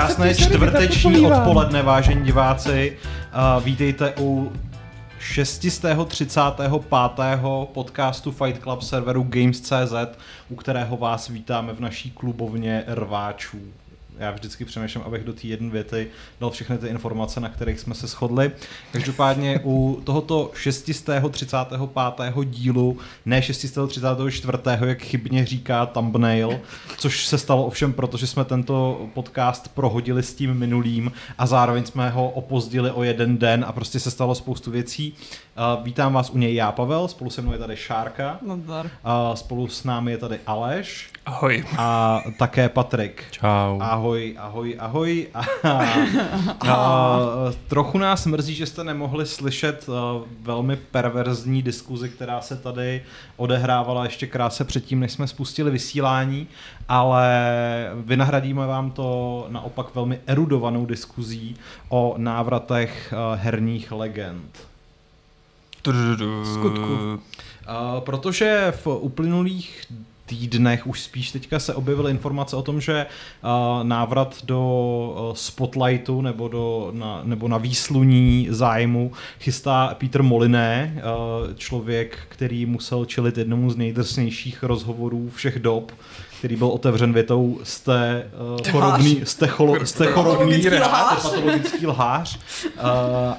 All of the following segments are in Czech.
Krásné čtvrteční odpoledne, vážení diváci. Uh, vítejte u 635. podcastu Fight Club serveru Games.cz, u kterého vás vítáme v naší klubovně rváčů já vždycky přemýšlím, abych do té jedné věty dal všechny ty informace, na kterých jsme se shodli. Každopádně u tohoto 635. dílu, ne 634. jak chybně říká thumbnail, což se stalo ovšem proto, že jsme tento podcast prohodili s tím minulým a zároveň jsme ho opozdili o jeden den a prostě se stalo spoustu věcí. Uh, vítám vás u něj já, Pavel, spolu se mnou je tady Šárka. Nazdar. Uh, spolu s námi je tady Aleš. Ahoj. A také Patrik. Čau. Ahoj, ahoj, ahoj. A, a, a, trochu nás mrzí, že jste nemohli slyšet uh, velmi perverzní diskuzi, která se tady odehrávala ještě krátce předtím, než jsme spustili vysílání, ale vynahradíme vám to naopak velmi erudovanou diskuzí o návratech uh, herních legend. Skutku. Protože v uplynulých týdnech už spíš teďka se objevily informace o tom, že uh, návrat do uh, spotlightu nebo, do, na, nebo na výsluní zájmu chystá Peter Moliné, uh, člověk, který musel čelit jednomu z nejdrsnějších rozhovorů všech dob, který byl otevřen větou jste uh, chorobný, jste, cholo, jste chorobný, jste patologický lhář. Uh,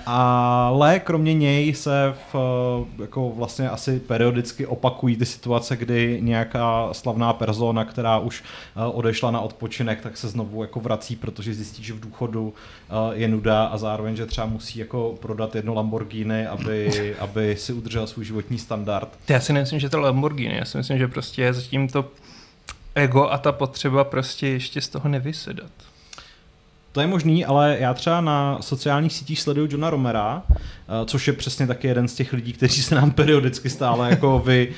ale kromě něj se v, uh, jako vlastně asi periodicky opakují ty situace, kdy nějaká slavná persona, která už uh, odešla na odpočinek, tak se znovu jako vrací, protože zjistí, že v důchodu uh, je nuda a zároveň, že třeba musí jako prodat jedno Lamborghini, aby, aby si udržel svůj životní standard. Já si nemyslím, že to Lamborghini, já si myslím, že prostě je zatím to ego a ta potřeba prostě ještě z toho nevysedat. To je možný, ale já třeba na sociálních sítích sleduju Johna Romera, což je přesně taky jeden z těch lidí, kteří se nám periodicky stále jako vy...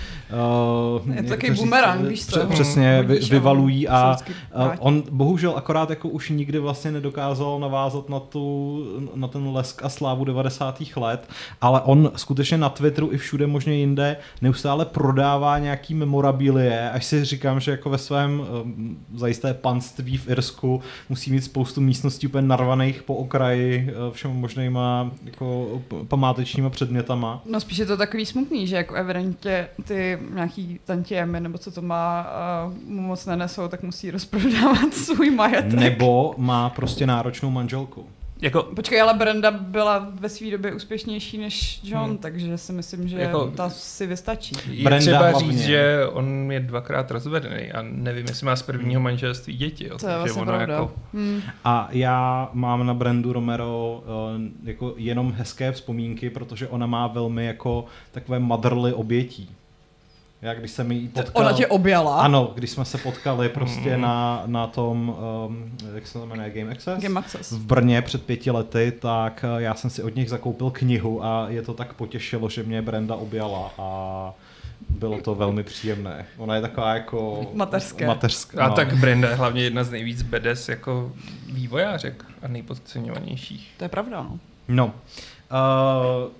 Uh, je to takový bumerang, víš co? Přesně, vy, vyvalují a uh, on bohužel akorát jako už nikdy vlastně nedokázal navázat na, tu, na ten lesk a slávu 90. let, ale on skutečně na Twitteru i všude možně jinde neustále prodává nějaký memorabilie, až si říkám, že jako ve svém um, zajisté panství v Irsku musí mít spoustu místností úplně narvaných po okraji všem možnýma jako památečníma předmětama. No spíš je to takový smutný, že jako evidentně ty nějaký tantiemy, nebo co to má, mu moc nenesou, tak musí rozprodávat svůj majetek. Nebo má prostě náročnou manželku. Jako, Počkej, ale Brenda byla ve své době úspěšnější než John, hmm. takže si myslím, že jako, ta si vystačí. Je Brenda třeba hlavně. říct, že on je dvakrát rozvedený a nevím, jestli má z prvního hmm. manželství děti. Jo, to je vlastně pravda. Jako... Hmm. A já mám na Brendu Romero uh, jako jenom hezké vzpomínky, protože ona má velmi jako takové motherly obětí. Já když jsem jí potkal... Ona tě objala? Ano, když jsme se potkali prostě mm. na, na tom, um, jak se to jmenuje, Game Access? Game Access. V Brně před pěti lety, tak uh, já jsem si od nich zakoupil knihu a je to tak potěšilo, že mě Brenda objala a bylo to velmi příjemné. Ona je taková jako... Mateřské. mateřská a no. tak Brenda je hlavně jedna z nejvíc bedes jako vývojářek a nejpodceňovanějších. To je pravda, no. No. Uh,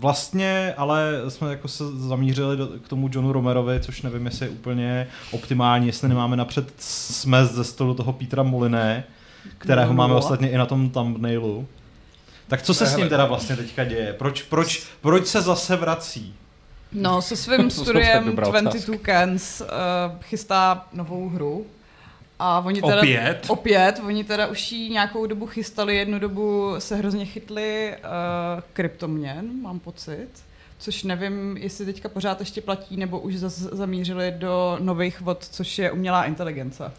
Vlastně, ale jsme jako se zamířili do, k tomu Johnu Romerovi, což nevím, jestli je úplně optimální, jestli nemáme napřed smez ze stolu toho Petra Moliné, kterého no, máme ostatně i na tom thumbnailu. Tak co se s ním teda vlastně teďka děje? Proč, proč, proč se zase vrací? No, se svým studiem 22 Cans uh, chystá novou hru, a oni teda, opět? Opět, oni teda už jí nějakou dobu chystali, jednu dobu se hrozně chytli uh, kryptoměn, mám pocit. Což nevím, jestli teďka pořád ještě platí, nebo už zase zamířili do nových vod, což je umělá inteligence.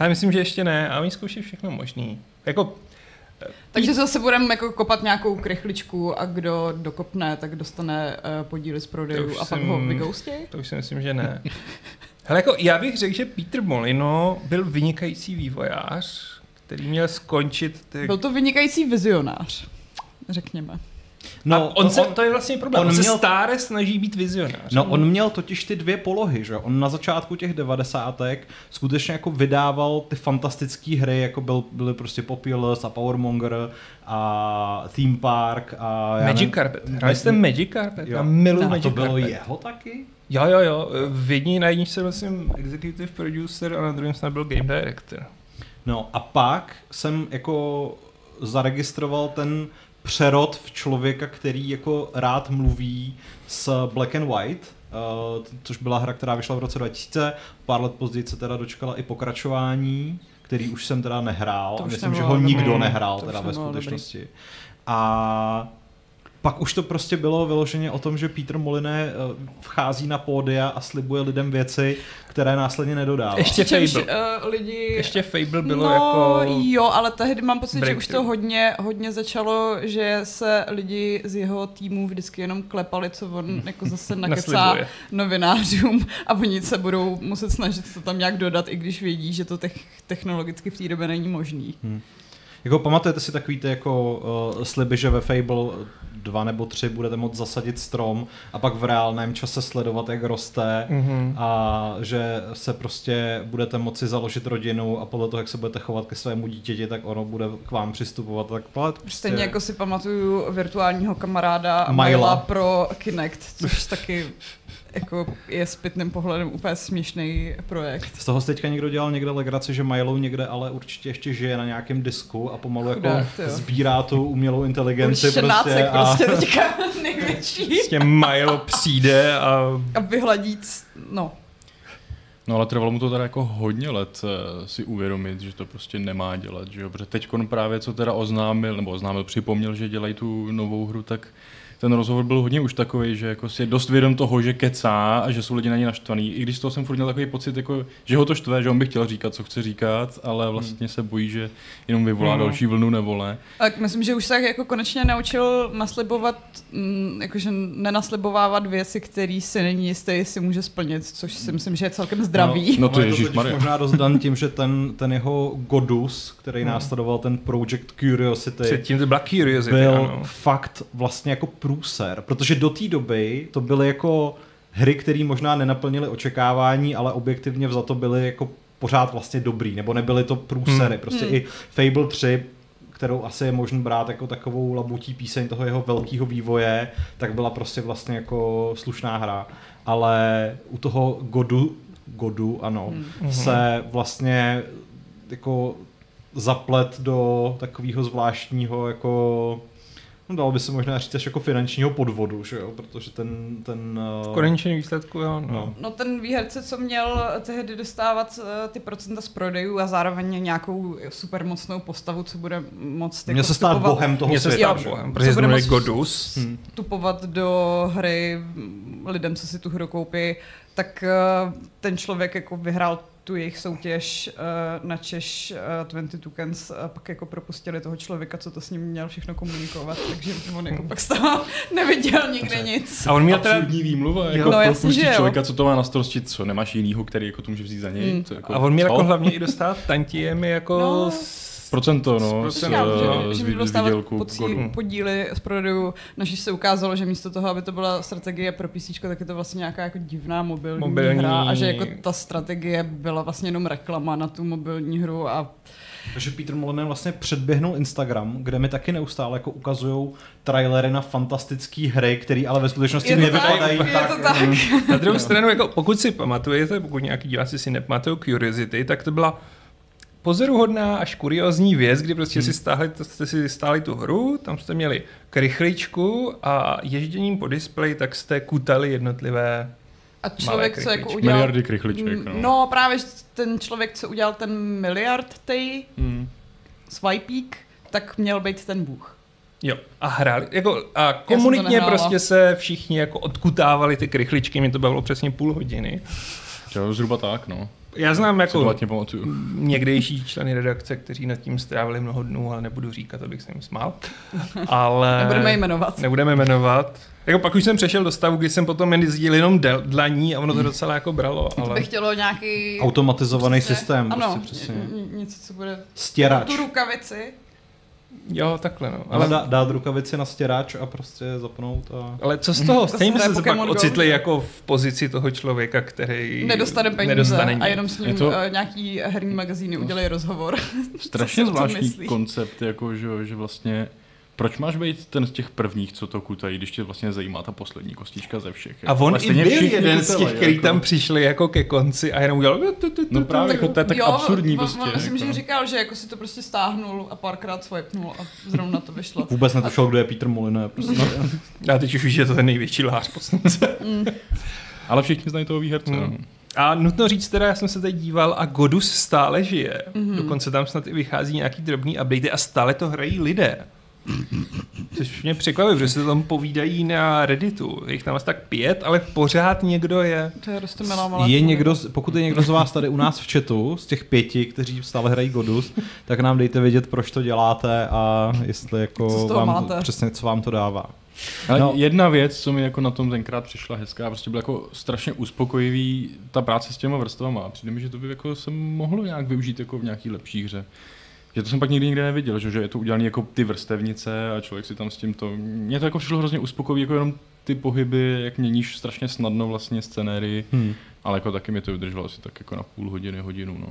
Já myslím, že ještě ne, a oni zkouší všechno možný. Jako eh, takže zase budeme jako kopat nějakou krychličku a kdo dokopne, tak dostane uh, podíly z prodejů a pak jsem, ho vygousti? To už si myslím, že ne. Hele, jako já bych řekl, že Peter Molino byl vynikající vývojář, který měl skončit... Ty... Byl to vynikající vizionář, řekněme. No, a on, se, on, to je vlastně problém. On, on měl, se stále snaží být vizionář. No, on měl totiž ty dvě polohy, že? On na začátku těch devadesátek skutečně jako vydával ty fantastické hry, jako byl, byly prostě Populous a Powermonger a Theme Park a... Magic ne, Carpet. Hráli jste Magic Carpet? Já miluji Magic to bylo Carpet. jeho taky? Jo, jo, jo. V jední na jedničce jsem executive producer a na druhém jsem byl game director. No a pak jsem jako zaregistroval ten přerod v člověka, který jako rád mluví s Black and White, uh, což byla hra, která vyšla v roce 2000, pár let později se teda dočkala i pokračování, který už jsem teda nehrál, To už myslím, že ho nikdo dobrý. nehrál To teda ve nebylo dobrý. skutečnosti. A pak už to prostě bylo vyloženě o tom, že Peter Moliné eh, vchází na pódia a slibuje lidem věci, které následně nedodává. Ještě Přičemž, Fable. uh, lidi... Ještě Fable bylo no, jako... jo, ale tehdy mám pocit, že už to hodně, hodně začalo, že se lidi z jeho týmu vždycky jenom klepali, co on jako zase nakecá novinářům a oni se budou muset snažit to tam nějak dodat, i když vědí, že to tech, technologicky v té době není možný. Jako pamatujete si takový ty jako uh, sliby, že ve Fable dva nebo tři budete moct zasadit strom a pak v reálném čase sledovat, jak roste Mhm. a že se prostě budete moci založit rodinu a podle toho, jak se budete chovat ke svému dítěti, tak ono bude k vám přistupovat. Tak to prostě... Stejně jako si pamatuju virtuálního kamaráda Myla. Myla pro Kinect, což taky jako je s pitným pohledem úplně směšný projekt. Z toho si teďka někdo dělal někde legraci, že Milo někde ale určitě ještě žije na nějakém disku a pomalu jako Chudák, sbírá tu umělou inteligenci Určitě prostě, a prostě teďka největší. Prostě Milo přijde a A vyhladit, no, No ale trvalo mu to teda jako hodně let eh, si uvědomit, že to prostě nemá dělat, že jo? Protože teď právě co teda oznámil, nebo oznámil, připomněl, že dělají tu novou hru, tak ten rozhovor byl hodně už takový, že jako si je dost vědom toho, že kecá a že jsou lidi na něj naštvaný. I když z toho jsem furt měl takový pocit, jako, že ho to štve, že on by chtěl říkat, co chce říkat, ale vlastně se bojí, že jenom vyvolá Hmm. další vlnu nevole. tak myslím, že už se jako konečně naučil naslibovat, mm, jakože nenaslibovávat věci, které si není jistý, jestli může splnit, což si myslím, že je celkem zdravý. No to Ale je je to ježišmarja. možná dost dan tím, že ten, ten jeho Godus, který Hmm. následoval ten Project Curiosity, předtím to byla Curiosity, byl ano. fakt vlastně jako průser, protože do té doby to byly jako hry, které možná nenaplnily očekávání, ale objektivně vzato byly jako pořád vlastně dobrý, nebo nebyly to průsery. Hmm. Prostě Hmm. i Fable 3 kterou asi je možné brát jako takovou labutí píseň toho jeho velkého vývoje, tak byla prostě vlastně jako slušná hra. Ale u toho Godu, Godu ano, Hmm. se vlastně jako zaplet do takového zvláštního jako No dalo by se možná říct až jako finančního podvodu, že jo? protože ten... ten V uh, konečném výsledku, jo. No. No. No ten výherce, co měl tehdy dostávat eh, ty procenta z prodejů a zároveň nějakou super mocnou postavu, co bude moc Měl se stát bohem toho Mně se světa. stát bohem, protože se bude moc- Godus. Hm. vstupovat do hry mm, lidem, co si tu hru koupí, tak eh, ten člověk jako vyhrál tu jejich soutěž uh, na Češ uh, 20 Tokens a pak jako propustili toho člověka, co to s ním měl všechno komunikovat, takže on jako pak z toho neviděl nikde nic. A on měl teda, Absurdní výmluva, jako No, propustí jo. člověka, co to má na starosti, co nemáš jinýho, který jako to může vzít za něj. Hmm. To jako, a on měl jako hlavně i dostat tantiemy jako No. s- Procento, no, z, no, z, že, z, dostávat výdělku podíly z prodejů, naž se ukázalo, že místo toho, aby to byla strategie pro PC, tak je to vlastně nějaká jako divná mobilní, Mobilní. hra a že jako ta strategie byla vlastně jenom reklama na tu mobilní hru a Takže Peter Molyneux vlastně předběhnul Instagram, kde mi taky neustále jako ukazují trailery na fantastické hry, které ale ve skutečnosti je to tak, nevypadají je to tak. Na druhou stranu, jako pokud si pamatujete, pokud nějaký diváci si nepamatují Curiosity, tak to byla pozoruhodná až kuriozní věc, kdy prostě Hmm. si stáhli, jste si stáli tu hru, tam jste měli krychličku a ježděním po displeji tak jste kutali jednotlivé A člověk, co jako udělal... Miliardy krychliček, no. No právě ten člověk, co udělal ten miliard tej Hmm. swipík, tak měl být ten bůh. Jo, a hráli, jako, a komunitně prostě se všichni jako odkutávali ty krychličky, mě to bavilo přesně půl hodiny. Jo, zhruba tak, no. Já znám Jako... To pamatuju. někdejší členy redakce, kteří nad tím strávili mnoho dnů, ale nebudu říkat, abych se jim smál. Ale... Nebudeme jmenovat. Nebudeme jmenovat. Jako pak už jsem přešel do stavu, kdy jsem potom jen jezdil jenom del, dlaní a ono to docela jako bralo, To ale... by chtělo nějaký... Automatizovaný prostě- systém, Ano, prostě přesně. ně- něco, co bude... Stěrač. Tu rukavici. Jo, takhle no. Ale dá, dát rukavici na stěrač a prostě zapnout a... ale co z toho? To se Stejně se pak ocitli jako v pozici toho člověka, který Nedostane peníze nedostane a jenom s ním Je to- to... nějaký herní magazíny udělají rozhovor. Strašně zvláštní myslí? koncept, jako, že, že vlastně Proč máš být ten z těch prvních, co to kutají, když tě vlastně zajímá ta poslední kostička ze všech? A on Ale i byl jeden z těch, který jako. tam přišli jako ke konci a jenom udělal... No právě, jako to je tak jo, absurdní prostě. Myslím, jako. že říkal, že jako si to prostě stáhnul a párkrát swipenul a zrovna to vyšlo. Vůbec netušil, kdo je Peter Molyneux. Prostě. A teď už víš, že to je ten největší lhář pod sluncem. Ale všichni znají toho výherce. Hmm. no. A nutno říct teda, já jsem se teď díval a Godus stále žije. Mhm. Mm-hmm. Dokonce tam snad i vychází nějaký drobný update a stále to hrají lidé. Což mě překvapuje, protože se tam povídají na Redditu. Je jich tam asi tak pět, ale pořád někdo je. To je prostě milá malá Je někdo, pokud je někdo z vás tady u nás v chatu, z těch pěti, kteří stále hrají Godus, tak nám dejte vědět, proč to děláte a jestli jako Co vám, máte? přesně co vám to dává. Ale No. jedna věc, co mi jako na tom tenkrát přišla hezká, prostě byl jako strašně uspokojivý ta práce s těma vrstvama. A Přijde mi, že to by jako se mohlo nějak využít jako v nějaký lepší hře. Že to jsem pak nikdy nikde neviděl, že, že je to udělané jako ty vrstevnice a člověk si tam s tím to... Mně to jako přišlo hrozně uspokojivý, jako jenom ty pohyby, jak měníš strašně snadno vlastně scenérii, Hmm. ale jako taky mi to vydrželo asi tak jako na půl hodiny, hodinu, no.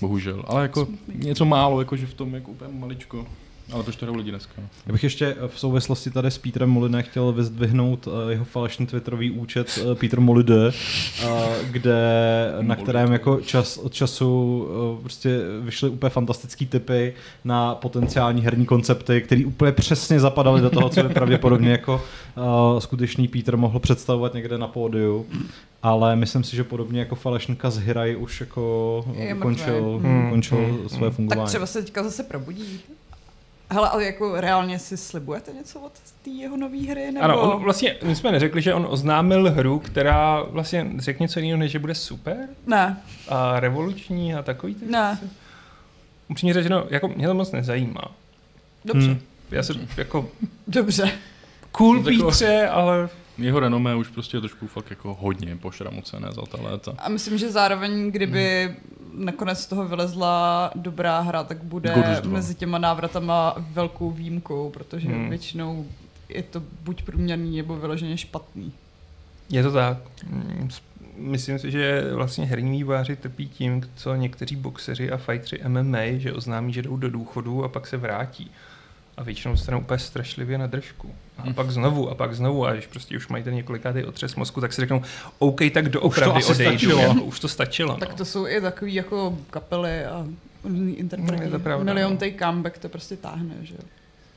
Bohužel. Ale jako něco málo, jako že v tom jako úplně maličko. Ale to hrajou lidi dneska? no. Já bych ještě v souvislosti tady s Petrem Molinem chtěl vyzdvihnout eh, jeho falešný twitterový účet eh, Peter Molide, eh, kde, na kterém jako čas od času eh, prostě vyšly úplně fantastický typy na potenciální herní koncepty, které úplně přesně zapadaly do toho, co by pravděpodobně jako eh, skutečný Peter mohl představovat někde na pódiu. Ale myslím si, že podobně jako falešníka z Hirai už jako eh, ukončil. Hmm, ukončil hmm, své hmm. fungování. Tak třeba se teďka zase probudí. Hele, ale jako reálně si slibujete něco od té jeho nové hry? Nebo... Ano, on vlastně, my jsme neřekli, že on oznámil hru, která vlastně řekl něco jiného, než že bude super Ne, a revoluční a takový ty ne, věci. Upřímně řečeno, jako mě to moc nezajímá. dobře, Hmm. Já se jako dobře. cool Pítře, ale Jeho renomé už prostě je trošku fakt jako hodně pošramocené za ta léta. A myslím, že zároveň, kdyby nakonec z toho vylezla dobrá hra, tak bude mezi těma návratama velkou výjimkou, protože Hmm. většinou je to buď průměrný, nebo vyloženě špatný. je to tak. Mm, s- Myslím si, že vlastně herní výváři trpí tím, co někteří boxeři a fightři MMA, že oznámí, že jdou do důchodu a pak se vrátí. A většinou dostanou úplně strašlivě na držku. A Hm. pak znovu, a pak znovu. A když prostě už mají ten několikátý otřes mozku, tak si řeknou, OK, tak to doopravdy asi odejdu. stačilo. Jako, už to stačilo. Tak no. to jsou i takový jako kapely a různý interprety. No, to Milion no. take comeback to prostě táhne, že jo.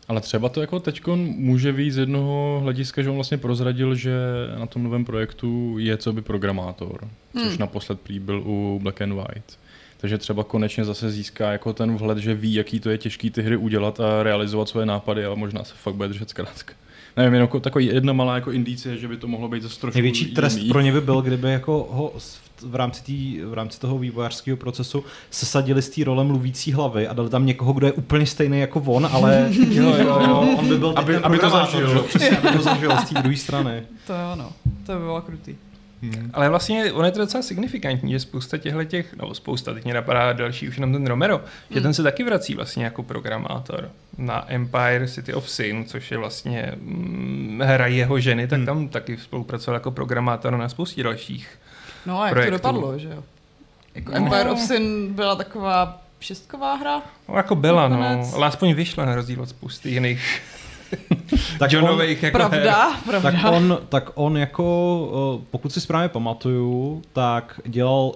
Ale třeba to jako teďkon může víc z jednoho hlediska, že on vlastně prozradil, že na tom novém projektu je co by programátor, což Hmm. naposled prý byl u Black and White. Takže třeba konečně zase získá jako ten vhled, že ví, jaký to je těžký ty hry udělat a realizovat své nápady a možná se fakt bude držet zkrátka. Nevím, jenom jako takový jedna malá jako indicie, že by to mohlo být zase trošku Největší trest jiný. pro ně by byl, kdyby jako ho s- v rámci, tý, v rámci toho vývojářského procesu sesadili z té role mluvící hlavy a dali tam někoho, kdo je úplně stejný jako on, ale jo, jo, jo, on by byl Aby- aby to zažil. Přesně, aby to zažil z té druhé strany. To jo, no. To by bylo krutý. Hmm. Ale vlastně ono je to docela signifikantní, že spousta těchto těch, no spousta, teď mě napadá další už jenom ten Romero, že Hmm. ten se taky vrací vlastně jako programátor na Empire City of Sin, což je vlastně mm, hra jeho ženy, tak Hmm. tam taky spolupracoval jako programátor na spoustě dalších. No a jak Projektů. to dopadlo, že jo? Jako No. Empire of Sin byla taková šestková hra. No jako byla, no, ale aspoň vyšla na rozdíl od spousty jiných Tak on, Johnových jako her. Pravda, pravda. tak, on, tak on jako, pokud si správně pamatuju, tak dělal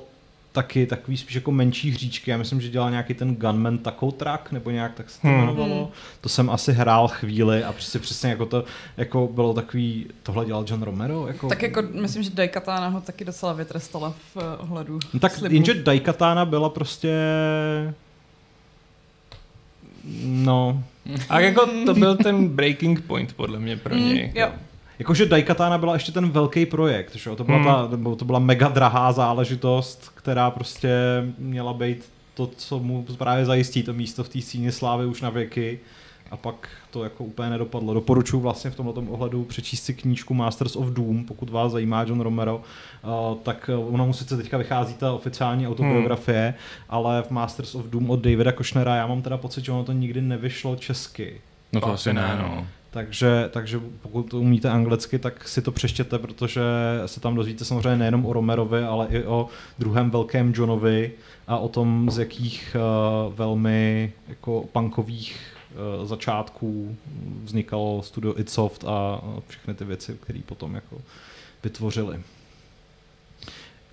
taky takový spíš jako menší hříčky. Já myslím, že dělal nějaký ten Gunman Taco Truck, nebo nějak tak se to Hmm. jmenovalo. Hmm. To jsem asi hrál chvíli a přesně, přesně jako to jako bylo takový, tohle dělal John Romero? Jako, Tak jako myslím, že Daikatana ho taky docela vytrestala v eh, ohledu No tak slibu. jenže Daikatana byla prostě... No, A jako to byl ten breaking point podle mě pro Mm, něj. jo. Jakože Daikatana byla ještě ten velký projekt, že jo? To, byla Hmm. ta, to byla mega drahá záležitost, která prostě měla být to, co mu právě zajistí to místo v té síně slávy už na věky. A pak to jako úplně nedopadlo. Doporučuji vlastně v tomto ohledu přečíst si knížku Masters of Doom, pokud vás zajímá John Romero, uh, tak uh, ona mu sice teďka vychází ta oficiální autobiografie, ale v Masters of Doom od Davida Košnera já mám teda pocit, že ono to nikdy nevyšlo česky. No to Asi ne, no. Takže, takže pokud umíte anglicky, tak si to přeštěte, protože se tam dozvíte samozřejmě nejenom o Romerovi, ale i o druhém velkém Johnovi a o tom, z jakých uh, velmi jako punkových začátků vznikalo studio Itsoft a všechny ty věci, které potom jako vytvořili.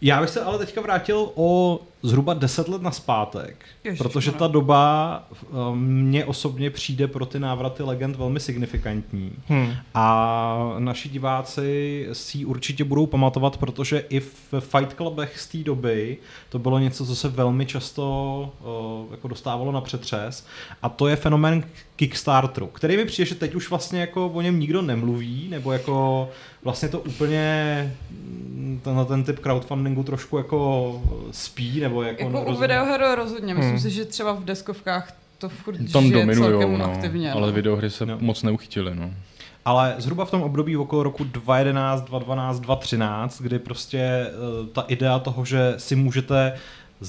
Já bych se ale teďka vrátil o zhruba 10 let naspátek, Ježišmarja. protože ta doba uh, mně osobně přijde pro ty návraty legend velmi signifikantní. Hmm. A naši diváci si ji určitě budou pamatovat, protože i v Fight Clubech z té doby to bylo něco, co se velmi často uh, jako dostávalo na přetřes. A to je fenomén Kickstarteru, který mi přijde, že teď už vlastně jako o něm nikdo nemluví, nebo jako vlastně to úplně mm, tenhle ten typ crowdfundingu trošku jako spí, nebo jako... Jako u nerozumí. videoher rozhodně. Myslím Hmm. si, že třeba v deskovkách to furt Tam žije dominujou, celkem no, aktivně. ale no. videohry se No. moc neuchytily. No. Ale zhruba v tom období okolo roku 2011, 2012, 2013, kdy prostě eh, ta idea toho, že si můžete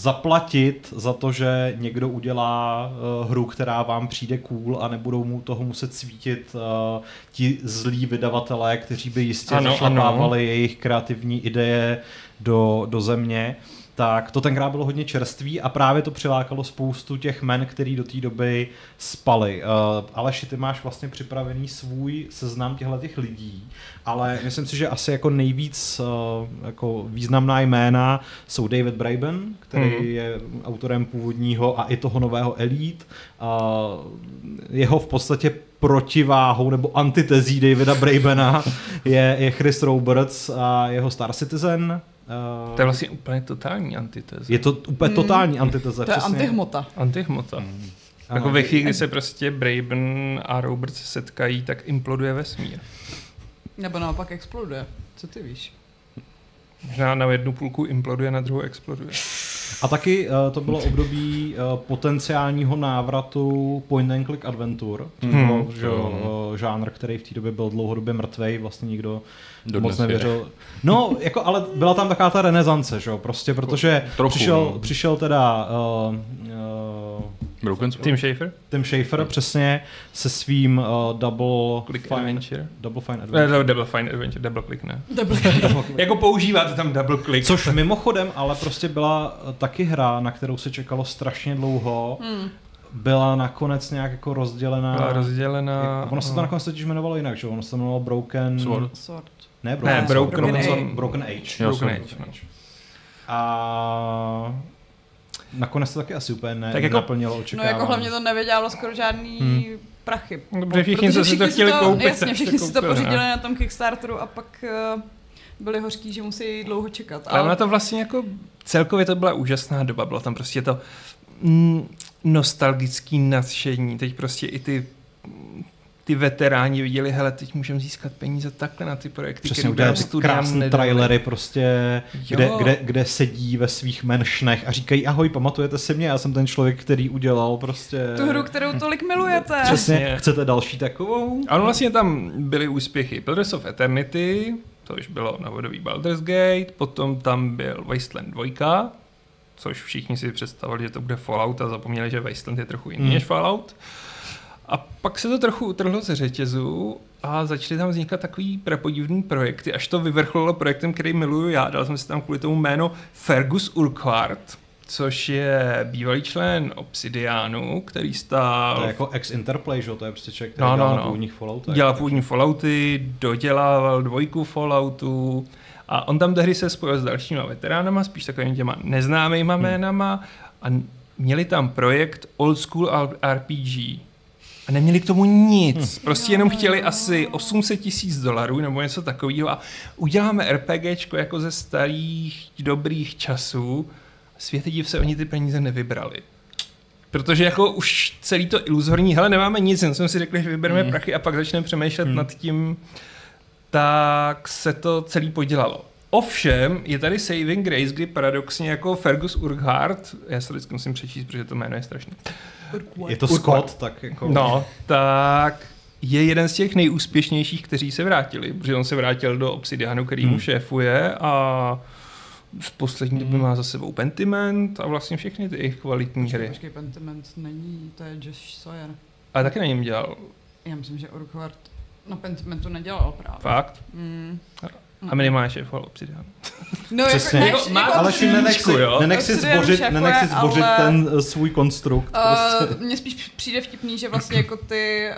zaplatit za to, že někdo udělá uh, hru, která vám přijde cool a nebudou mu toho muset svítit uh, ti zlí vydavatelé, kteří by jistě Ano, zašlapávali ano. jejich kreativní ideje do, do země, tak to tenkrát bylo hodně čerstvý a právě to přilákalo spoustu těch men, který do té doby spali. Uh, Aleši, ty máš vlastně připravený svůj seznam těchto těch lidí, ale myslím si, že asi jako nejvíc uh, jako významná jména jsou David Braben, který Mhm. je autorem původního a i toho nového Elite. Uh, jeho v podstatě protiváhou nebo antitezí Davida Brabena je, je Chris Roberts a jeho Star Citizen. Uh, To je vlastně úplně totální antiteze. je to úplně Hmm. totální antiteze. To je přesně. antihmota. Antihmota. Mm. Ano. Jako ve chvíli, kdy se prostě Braben a Robert se setkají, tak imploduje vesmír. Nebo naopak exploduje. Co ty víš? Možná na jednu půlku imploduje, na druhou exploduje. A taky uh, to bylo období uh, potenciálního návratu point and click adventure, což Hmm. bylo že, uh, žánr, který v té době byl dlouhodobě mrtvej, vlastně nikdo Dodnes moc je. nevěřil. No, jako, ale byla tam taková ta renesance, že jo, prostě, protože Trochu, přišel, no. přišel teda uh, uh, Broken Sword? Tim Schafer? Tim Schafer přesně se svým uh, double Click fine, Adventure? double fine Ne, adventure. no, double Fine Adventure, double click ne. Double Jako používáte tam double click. Což mimochodem, ale prostě byla uh, taky hra, na kterou se čekalo strašně dlouho. Hmm. Byla nakonec nějak jako rozdělená. Byla rozdělená. Jak- Ono se to nakonec totiž jmenovalo jinak, že? Ono se to jmenovalo Broken... Sword. Sword. Ne, Broken, Ne, Sword, Broken Broken, Age. Sword, Broken Age. Broken. Age, no. A nakonec to taky asi úplně ne, Tak jako- naplnilo No očekávání. jako hlavně to nevydělalo skoro žádný Hmm. prachy. Dobře, všichni, co si to všichni chtěli koupit, Jasně, všichni to si to pořídili ne? na tom Kickstarteru a pak uh, byli hořký, že musí dlouho čekat. Ale ona to vlastně jako celkově to byla úžasná doba, bylo tam prostě to mm, nostalgický nadšení, teď prostě i ty ty veteráni viděli, hele, teď můžeme získat peníze takhle na ty projekty, Přesně, které ty studiám krásné nedali. trailery prostě, kde, Jo. kde, kde, sedí ve svých menšnech a říkají, ahoj, pamatujete si mě, já jsem ten člověk, který udělal prostě... Tu hru, kterou tolik milujete. Přesně, chcete další takovou? A ono vlastně tam byly úspěchy Pillars of Eternity, to už bylo novodobý Baldur's Gate, potom tam byl Wasteland 2, což všichni si představili, že to bude Fallout a zapomněli, že Wasteland je trochu jiný Hmm. než Fallout. A pak se to trochu utrhlo ze řetězu a začaly tam vznikat takový prapodivný projekty, až to vyvrcholilo projektem, který miluju já. Dal jsem si tam kvůli tomu jméno Fergus Urquhart, což je bývalý člen Obsidianu, který stál To je jako ex-Interplay, že? To je prostě člověk, který No, no, dělal no. původních Falloutech. Dělal původní Fallouty, dodělával dvojku Falloutu a on tam tehdy se spojil s dalšíma veteránama, spíš takovými těma neznámýma jménama a n- měli tam projekt Old School RPG. Neměli k tomu nic. Prostě jenom chtěli asi 800 tisíc dolarů nebo něco takového a uděláme RPGčko jako ze starých dobrých časů. Světe div se, oni ty peníze nevybrali. Protože jako už celý to iluzorní, hele, nemáme nic, jen jsme si řekli, že vybereme Hmm. prachy a pak začneme přemýšlet Hmm. nad tím, tak se to celý podělalo. Ovšem, je tady Saving Grace, kdy paradoxně jako Fergus Urquhart, já se vždycky musím přečíst, protože to jméno je strašné. Je to Scott, tak jako... No, tak je jeden z těch nejúspěšnějších, kteří se vrátili, protože on se vrátil do Obsidianu, který mu Hmm. šéfuje a v poslední době Hmm. má za sebou Pentiment a vlastně všechny ty jejich kvalitní hry. Počkej, Pentiment není, to je Josh Sawyer. Ale taky na něm dělal. Já myslím, že Urquhart na Pentimentu nedělal právě. Fakt. Mm. A minimálně šéfoval Obsidian. No, Přesně. jako, Jako než, jako Ale si nenech si, jo? nenech si zbořit, šéfuje, nenech si zbořit ale- ten uh, svůj konstrukt. Prostě. Uh, mně spíš přijde vtipný, že vlastně jako ty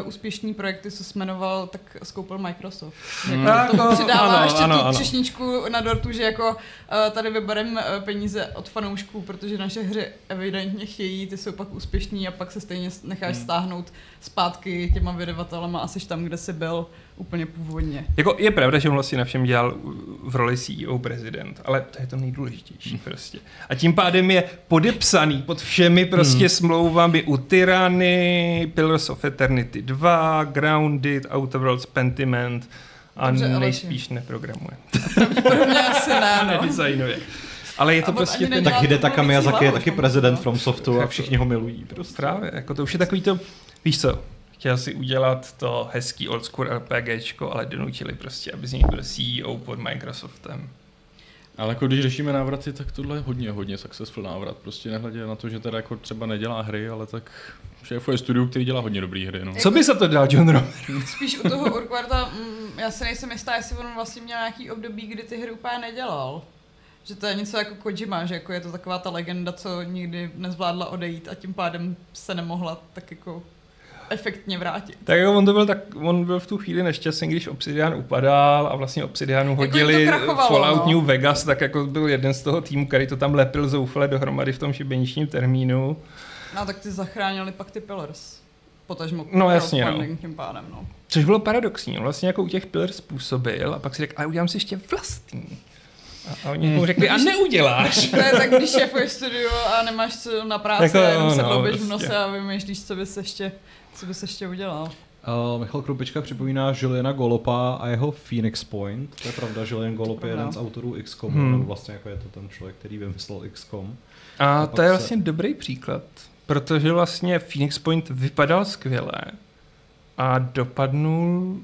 uh, úspěšný projekty, co jsi jmenoval, tak skoupil Microsoft. Hmm. Jako to Jako, přidává ano, ještě ano, tu ano. třešničku na dortu, že jako uh, tady vybereme uh, peníze od fanoušků, protože naše hry evidentně chtějí, ty jsou pak úspěšní a pak se stejně necháš Hmm. stáhnout zpátky těma vydavatelema a jsi tam, kde jsi byl úplně původně. Jako je pravda, že on vlastně na všem dělal v roli CEO prezident, ale to je to nejdůležitější prostě. A tím pádem je podepsaný pod všemi prostě hmm. smlouvami u Tyranny, Pillars of Eternity 2, Grounded, Outer Worlds Pentiment a Dobře, nejspíš neprogramuje. Pro mě asi ne, no. Nedesignuje. Ale je to A prostě ten... Tak Hidetaka mluvící Miyazaki je taky prezident no. From Softu a všichni ho milují. Prostě. Právě, jako to už je takový to, víš co, chtěl si udělat to hezký old school RPGčko, ale donutili prostě, aby z něj byl CEO pod Microsoftem. Ale jako když řešíme návraty, tak tohle je hodně, hodně successful návrat. Prostě nehledě na to, že teda jako třeba nedělá hry, ale tak šéfuje studiu, který dělá hodně dobré hry. No. Co by za to dal John Romero? Spíš u toho Urquharta, mm, já se nejsem jistá, jestli on vlastně měl nějaký období, kdy ty hry úplně nedělal. Že to je něco jako Kojima, že jako je to taková ta legenda, co nikdy nezvládla odejít a tím pádem se nemohla tak jako efektně vrátit. Tak jako on to byl tak, on byl v tu chvíli nešťastný, když Obsidian upadal a vlastně Obsidianu Jako hodili krachovalo, Fallout no. New Vegas, tak jako byl jeden z toho týmu, který to tam lepil zoufale dohromady v tom šibeničním termínu. No tak ty zachránili pak ty Pillars. Potažmo No, jasně, crowdfunding tím pádem, no. Což bylo paradoxní, on vlastně jako u těch Pillars způsobil a pak si řekl, a udělám si ještě vlastní. A, a oni mu řekli, a neuděláš. To je tak, když šéfuješ studio a nemáš co na práci, Jako jako, jo, jenom se no, dloubíš v prostě. nose a vymýšlíš, co bys ještě, co bys ještě udělal. Uh, Michal Krupička připomíná Juliana Golopa a jeho Phoenix Point. To je pravda, Julian Golop je jeden z autorů XCOM, Hmm. nebo vlastně jako je to ten člověk, který vymyslel XCOM. A A to je se- vlastně dobrý příklad, protože vlastně Phoenix Point vypadal skvěle a dopadnul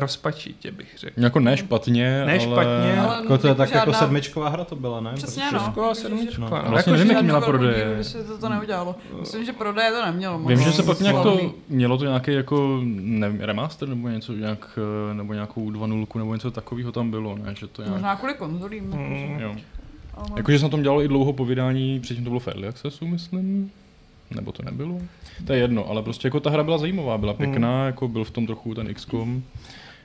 rozpačitě, bych řekl. Jako ne špatně, Ne ale... špatně, Ale Jako to je tak jako žádná- sedmička hra to byla, ne? Přesně, Protože- no. Škola Že- sedmička. no. No, vlastně jako, nevím, že- jaký měla prodeje. by se to, to neudělalo. Myslím, že prodeje to nemělo. Vím, že se pak nějak to, slavný. mělo to nějaký jako, nevím, remaster nebo něco, nějak, eh, nebo nějakou 2.0 nebo něco takového tam bylo, ne, že to nějak, Možná kvůli konzolím. Mm. jo. ale- Jakože se na tom dělalo i dlouho povídání, předtím to bylo v Early Accessu, myslím, nebo to nebylo. To je jedno, ale prostě jako ta hra byla zajímavá, byla pěkná, jako byl v tom trochu ten XCOM,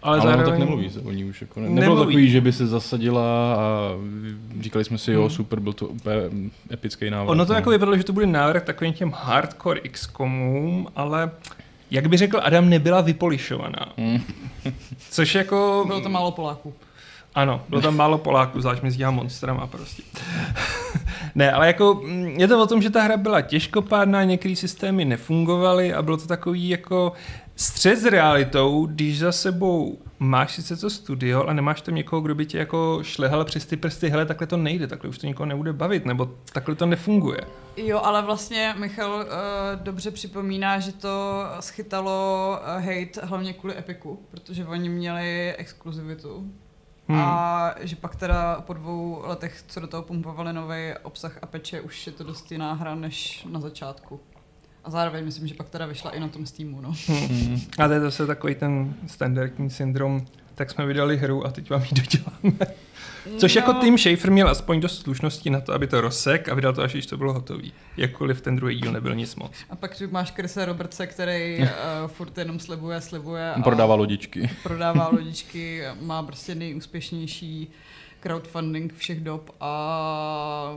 ale, ale ono tak nemluví se o ní už. Jako ne, nebylo Nemluví. takový, že by se zasadila a říkali jsme si, jo, Hmm. super, byl to úplně epický návrat. Ono to no. jako vypadalo, že to bude návrh takovým těm hardcore XCOMům, ale jak by řekl Adam, nebyla vypolišovaná. Hmm. Což jako... Bylo to málo Poláků. Ano, bylo tam málo Poláků, zvlášť mezi těma monstrama prostě. ne, ale jako mm, je to o tom, že ta hra byla těžkopádná, některé systémy nefungovaly a bylo to takový jako střed s realitou, když za sebou máš sice to studio, a nemáš tam někoho, kdo by tě jako šlehal přes ty prsty, hele, takhle to nejde, takhle už to nikoho nebude bavit, nebo takhle to nefunguje. Jo, ale vlastně Michal uh, dobře připomíná, že to schytalo uh, hate hlavně kvůli Epiku, protože oni měli exkluzivitu. Hmm. A že pak teda po dvou letech, co do toho pumpovali nový obsah a peče, už je to dost jiná hra než na začátku. A zároveň myslím, že pak teda vyšla i na tom Steamu, no. Hmm. A to je zase takový ten standardní syndrom, tak jsme vydali hru a teď vám ji doděláme. Což no, jako Tim Schafer měl aspoň dost slušnosti na to, aby to rozsek a vydal to až, když to bylo hotový. Jakkoliv ten druhý díl nebyl nic moc. A pak tu máš Krise Robertse, který uh, furt jenom slibuje, slibuje. A Prodává lodičky. prodává lodičky, má prostě nejúspěšnější crowdfunding všech dob a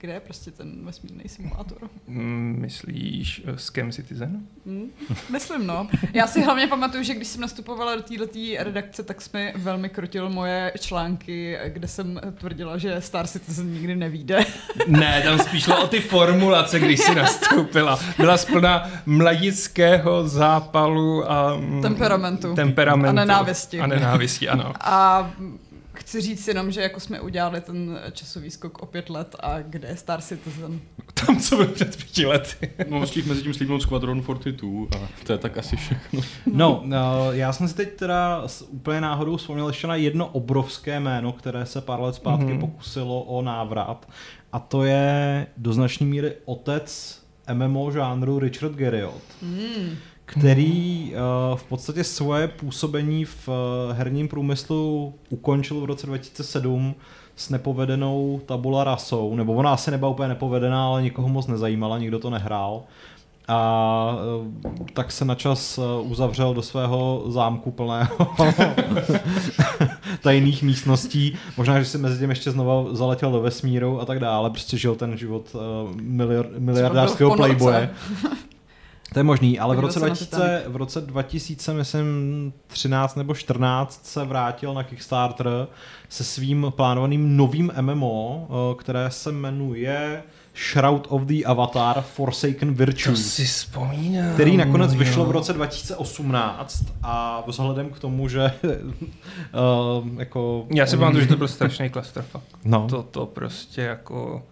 kde je prostě ten vesmírný simulátor? Mm, Myslíš uh, Scam Citizen? Hm? Myslím, no. Já si hlavně pamatuju, že když jsem nastupovala do této redakce, tak jsme velmi krotil moje články, kde jsem tvrdila, že Star Citizen nikdy nevíde. Ne, tam spíš šlo o ty formulace, když si nastoupila. Byla splná mladického zápalu a... mm, Temperamentu. Temperamentu. A nenávisti. A nenávisti, ano. A chci říct jenom, že jako jsme udělali ten časový skok o pět let a kde je Star Citizen? Tam, co bylo před pěti lety. No, stihl mezi tím slíbnout Squadron 42 a to je tak asi všechno. No, no, já jsem si teď teda s úplně náhodou vzpomněl ještě na jedno obrovské jméno, které se pár let zpátky Mhm. mm-hmm. pokusilo o návrat. A to je do značné míry otec MMO žánru Richard Garriott, Hmm. Který uh, v podstatě svoje působení v uh, herním průmyslu ukončil v roce 2007 s nepovedenou tabula rasou, nebo ona asi nebyla úplně nepovedená, ale nikoho moc nezajímala, nikdo to nehrál. A uh, tak se načas uzavřel do svého zámku plného tajných místností. Možná, že si mezi tím ještě znova zaletěl do vesmíru a tak dále. Prostě žil ten život miliard, miliardářského playboye. To je možný, ale v roce, 2000, v roce 2000, myslím, 13 nebo 14 se vrátil na Kickstarter se svým plánovaným novým MMO, které se jmenuje Shroud of the Avatar Forsaken Virtue. To si vzpomínám. Který nakonec vyšlo v roce 2018 a vzhledem k tomu, že uh, jako... Já si pamatuju, že to byl strašný clusterfuck. No. To, to prostě jako...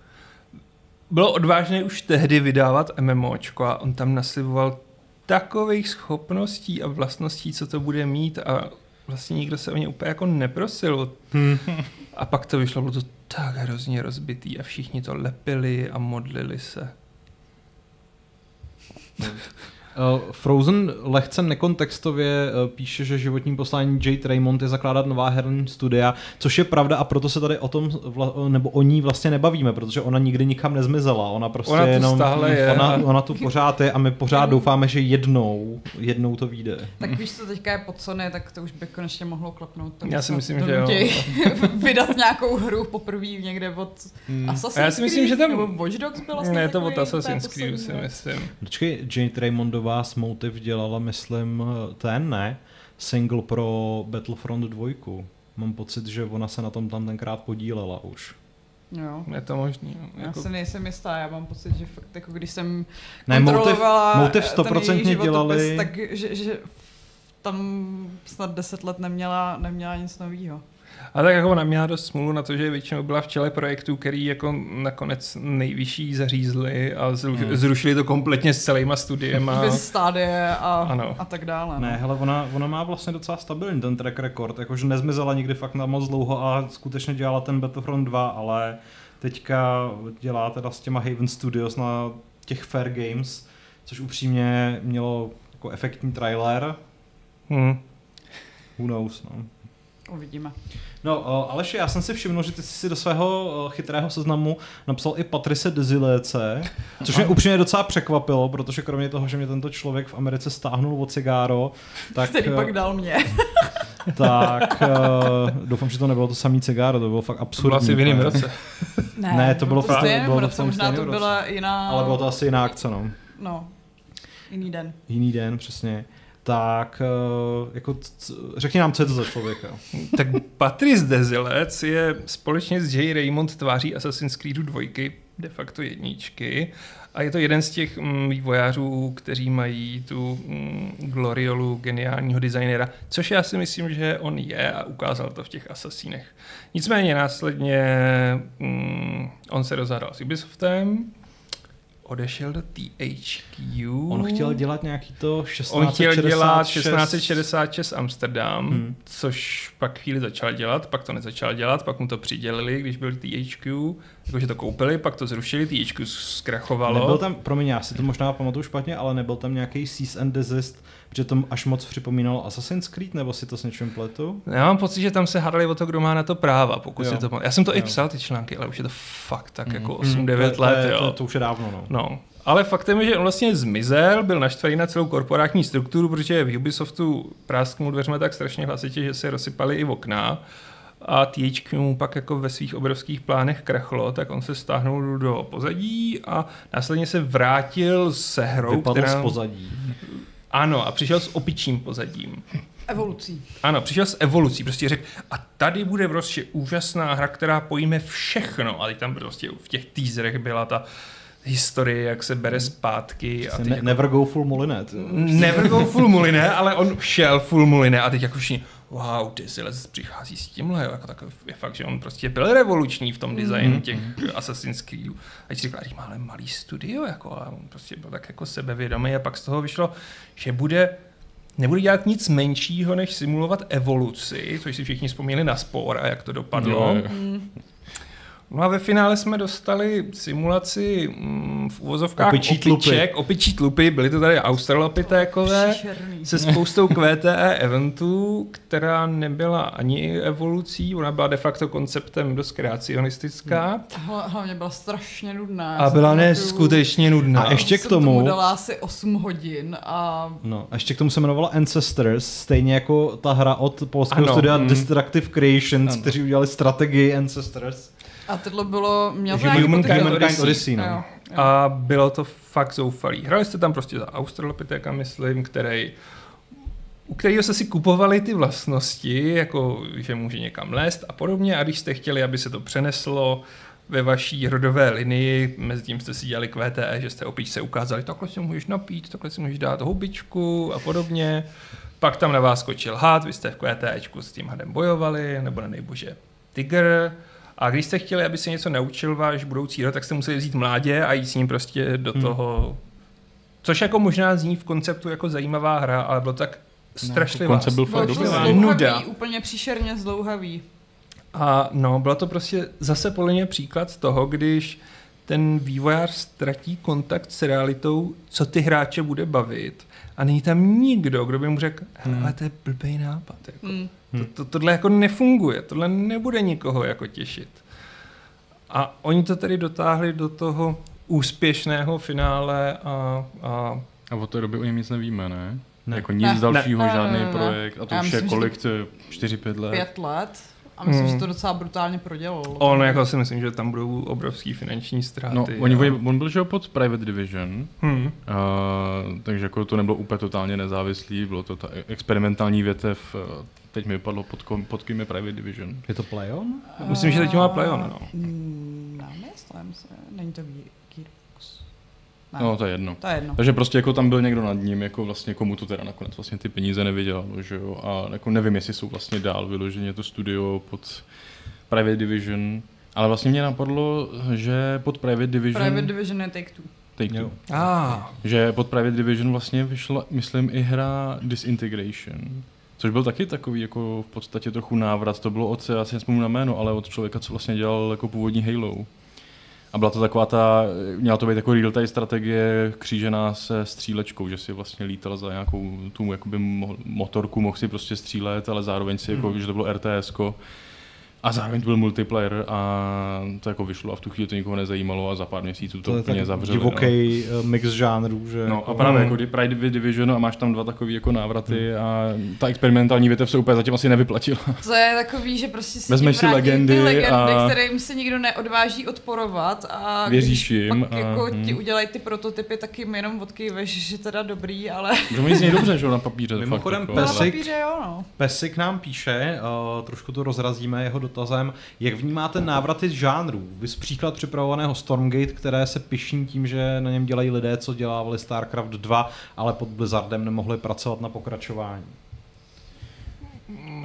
Bylo odvážné už tehdy vydávat MMOčko a on tam nasliboval takových schopností a vlastností, co to bude mít a vlastně nikdo se o ně úplně jako neprosil. Hmm. A pak to vyšlo, bylo to tak hrozně rozbitý a všichni to lepili a modlili se. Uh, Frozen lehce nekontextově uh, píše, že životním posláním Jade Raymond je zakládat nová herní studia, což je pravda a proto se tady o tom, vla, nebo o ní vlastně nebavíme, protože ona nikdy nikam nezmizela, ona prostě ona jenom, stále je. Ona, ona tu pořád je a my pořád doufáme, že jednou, jednou to vyjde. Tak víš, co teďka je pod Sony, tak to už by konečně mohlo klapnout. To Já si myslím, že jo. vydat nějakou hru poprvé někde od hmm. Assassin's Creed, já si myslím, že tam... nebo Watch Dogs byla Ne, to od Assassin's Creed si myslím. Počkej, Jade Raymondová vás Motiv dělala, myslím, ten, ne? Single pro Battlefront 2. Mám pocit, že ona se na tom tam tenkrát podílela už. Jo. Je to možný. No. Já jako... si nejsem jistá, já mám pocit, že fakt jako když jsem ne, kontrolovala motiv, motiv 100% dělali... tak že, že tam snad 10 let neměla, neměla nic nového. A tak jako ona měla dost smůlu na to, že většinou byla v čele projektů, který jako nakonec nejvyšší zařízli a hmm. zrušili to kompletně s celýma studiema. Bez stádie a, ano. a tak dále. No. Ne, hele, ona, ona má vlastně docela stabilní ten track record, jakože nezmizela nikdy fakt na moc dlouho a skutečně dělala ten Battlefront 2, ale teďka dělá teda s těma Haven Studios na těch Fair Games, což upřímně mělo jako efektní trailer. Hmm. Who knows, no. Uvidíme. No, uh, Aleši, já jsem si všiml, že ty jsi si do svého uh, chytrého seznamu napsal i Patrice Desiléce, což mě upřímně docela překvapilo, protože kromě toho, že mě tento člověk v Americe stáhnul od cigáro, tak... Který uh, pak dal mě. tak uh, doufám, že to nebylo to samý cigáro, to bylo fakt absurdní. To bylo asi v jiném roce. ne, ne, to bylo, fakt, bylo v roce, možná to byla jiná... Ale bylo to asi jiná akce, no. No, jiný den. Jiný den, přesně tak eh, jako, řekni nám, co je to za člověka. tak Patrice Dezilec je společně s J. Raymond tváří Assassin's Creed dvojky, de facto jedničky. A je to jeden z těch mm, vývojářů, kteří mají tu mm, gloriolu geniálního designera, což já si myslím, že on je a ukázal to v těch Assassinech. Nicméně následně mm, on se rozhádal s Ubisoftem, odešel do THQ. On chtěl dělat nějaký to 1666. On chtěl dělat 1666 Amsterdam, hmm. což pak chvíli začal dělat, pak to nezačal dělat, pak mu to přidělili, když byl THQ, jakože to koupili, pak to zrušili, THQ zkrachovalo. Nebyl tam, promiň, já si to možná pamatuju špatně, ale nebyl tam nějaký cease and desist, protože to až moc připomínalo Assassin's Creed, nebo si to s něčím pletu? Já mám pocit, že tam se hádali o to, kdo má na to práva, pokud jo. si to Já jsem to jo. i psal, ty články, ale už je to fakt tak mm. jako 8-9 mm, let. To, jo. To, to, už je dávno, no. no. Ale faktem je, že on vlastně zmizel, byl naštvaný na celou korporátní strukturu, protože v Ubisoftu prásknul dveřma tak strašně hlasitě, že se rozsypaly i okna a THQ mu pak jako ve svých obrovských plánech krachlo, tak on se stáhnul do pozadí a následně se vrátil se hrou, Vypadl která... z pozadí. Ano, a přišel s opičím pozadím. Evolucí. Ano, přišel s evolucí, prostě řekl, a tady bude prostě úžasná hra, která pojme všechno. A teď tam prostě v těch teaserech byla ta historie, jak se bere zpátky. A teď ne, jako, never go full mulinet. Never go full mulinet, ale on šel full mulinet a teď jako všichni, wow, Desiles přichází s tímhle, jo, jako tak je fakt, že on prostě byl revoluční v tom designu mm. těch Assassin's Creedů. A teď říkal, že má ale malý studio, jako, a on prostě byl tak jako sebevědomý a pak z toho vyšlo, že bude nebude dělat nic menšího, než simulovat evoluci, což si všichni vzpomněli na spor a jak to dopadlo. Mm. No a ve finále jsme dostali simulaci mm, v uvozovkách Opičí tlupy. opiček, opičí tlupy, byly to tady australopitékové Příšerný. se spoustou QTE eventů, která nebyla ani evolucí, ona byla de facto konceptem dost kreacionistická Hla- Hlavně byla strašně nudná. A byla neskutečně nudná. A ještě k jsem tomu- dala asi 8 hodin a No, a ještě k tomu se jmenovala Ancestors, stejně jako ta hra od polského studia mm. Destructive Creations, Ano. kteří udělali strategii Ancestors. A tohle bylo, měl to Humankind. Humankind Odyssey. Odyssey, no. Jo, jo. A bylo to fakt zoufalý. Hrali jste tam prostě za Australopitheka, myslím, který u kterého se si kupovali ty vlastnosti, jako že může někam lézt a podobně a když jste chtěli, aby se to přeneslo ve vaší rodové linii, mezi tím jste si dělali QTE, že jste opičce ukázali, takhle si můžeš napít, takhle si můžeš dát houbičku a podobně. Pak tam na vás skočil had, vy jste v QTEčku s tím hadem bojovali, nebo na nejbože tygr. A když jste chtěli, aby se něco naučil váš budoucí rod, tak jste museli vzít mládě a jít s ním prostě do Hmm. toho. Což jako možná zní v konceptu jako zajímavá hra, ale bylo tak strašlivá. koncept byl Bylo fakt to dobrý. nuda. úplně příšerně zdlouhavý. A no, bylo to prostě zase podle mě příklad z toho, když ten vývojář ztratí kontakt s realitou, co ty hráče bude bavit. A není tam nikdo, kdo by mu řekl, Hmm. ale to je blbý nápad. Jako. Hmm. To, to, tohle jako nefunguje, tohle nebude nikoho jako těšit. A oni to tedy dotáhli do toho úspěšného finále a, a A od té doby o něm nic nevíme, ne? Ne. Jako nic Ne. dalšího, Ne. žádný Ne, projekt. A to Já už myslím, je kolik, to 4-5 let. Pět let. A myslím, Hmm. že to docela brutálně prodělalo. on jako si myslím, že tam budou obrovský finanční ztráty. No, oni, a... on byl že pod Private Division, Hmm. uh, takže jako to nebylo úplně totálně nezávislý, bylo to ta experimentální větev, uh, teď mi vypadlo pod, kom, pod kým je Private Division. Je to Playon? Myslím, že teď má Playon, no. Mm, Nemyslím se. Není to Gear- Gearbox. Ne, No, to je jedno. to je jedno. Takže prostě jako tam byl někdo nad ním, jako vlastně komu to teda nakonec vlastně ty peníze nevydělalo, že jo, a jako nevím, jestli jsou vlastně dál vyloženě to studio pod Private Division, ale vlastně mě napadlo, že pod Private Division, Private Division je Take Two. Take Two. Ah, že pod Private Division vlastně vyšla, myslím, i hra Disintegration, což byl taky takový jako v podstatě trochu návrat, to bylo od, já si nespomínám na jméno, ale od člověka, co vlastně dělal jako původní Halo. A byla to taková ta, měla to být jako real-time strategie křížená se střílečkou, že si vlastně lítal za nějakou tu jakoby mo- motorku, mohl si prostě střílet, ale zároveň si jako, že to bylo RTS. A zároveň to byl multiplayer a to jako vyšlo a v tu chvíli to nikoho nezajímalo a za pár měsíců to, To je úplně zavřeli. divoký no. mix žánrů, že... No. no jako- a právě jako Pride Division a máš tam dva takový jako návraty a ta experimentální větev se úplně zatím asi nevyplatila. To je takový, že prostě si Vezmeš si vrátí legendy ty legendy, a- kterým se nikdo neodváží odporovat a Věříš když jim pak a- jako hm. ti udělají ty prototypy, tak jim jenom odkýveš, že teda dobrý, ale Že oni zní dobře, že jo, na papíře. Mimochodem, fakt, jako, na Pesik- ale- papíře jo, no. Pesik nám píše, uh, trošku to rozrazíme jeho dotazem, jak vnímáte návraty z žánrů? Vys příklad připravovaného Stormgate, které se pišní tím, že na něm dělají lidé, co dělávali StarCraft 2, ale pod Blizzardem nemohli pracovat na pokračování. Uh,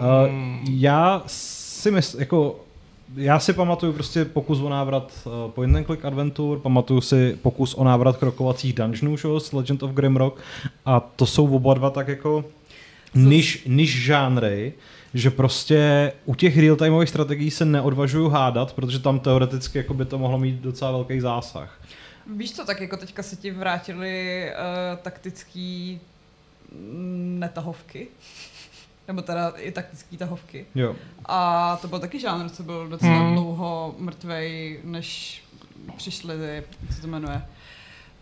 já si myslím, jako já si pamatuju prostě pokus o návrat uh, point and click adventure, pamatuju si pokus o návrat krokovacích dungeonů show z Legend of Grimrock a to jsou oba dva tak jako niž, niž žánry, že prostě u těch real-timeových strategií se neodvažuju hádat, protože tam teoreticky jako by to mohlo mít docela velký zásah. Víš co, tak jako teďka se ti vrátily uh, taktický mm, netahovky. Nebo teda i taktický tahovky. Jo. A to byl taky žánr, co byl docela Hmm. dlouho mrtvej, než přišli jak se to jmenuje,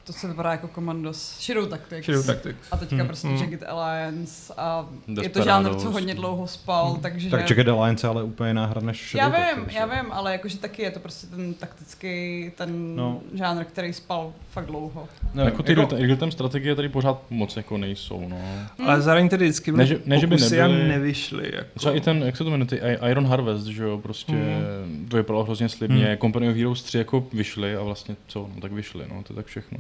to se vypadá jako Commandos, Shadow Tactics. Shadow Tactics. A teďka Hmm. prostě Hmm. Jagged Alliance a je to žánr, co hodně dlouho spal, takže... Tak Jagged Alliance je ale úplně jiná hra než já Shadow vím, Tactics, já vím, ale jakože taky je to prostě ten taktický, ten No. žánr, který spal fakt dlouho. No, jako ty jako... real-time strategie tady pořád moc jako nejsou, no. Ale zároveň tedy vždycky Ne, že- ne, že by pokusy a nebyly- nevyšly. Jako. Třeba i ten, jak se to jmenuje, ty Iron Harvest, že jo, prostě Mhm. to vypadalo hrozně slibně. Hmm. Company of Heroes 3 jako vyšly a vlastně co, no tak vyšly, no, to je tak všechno.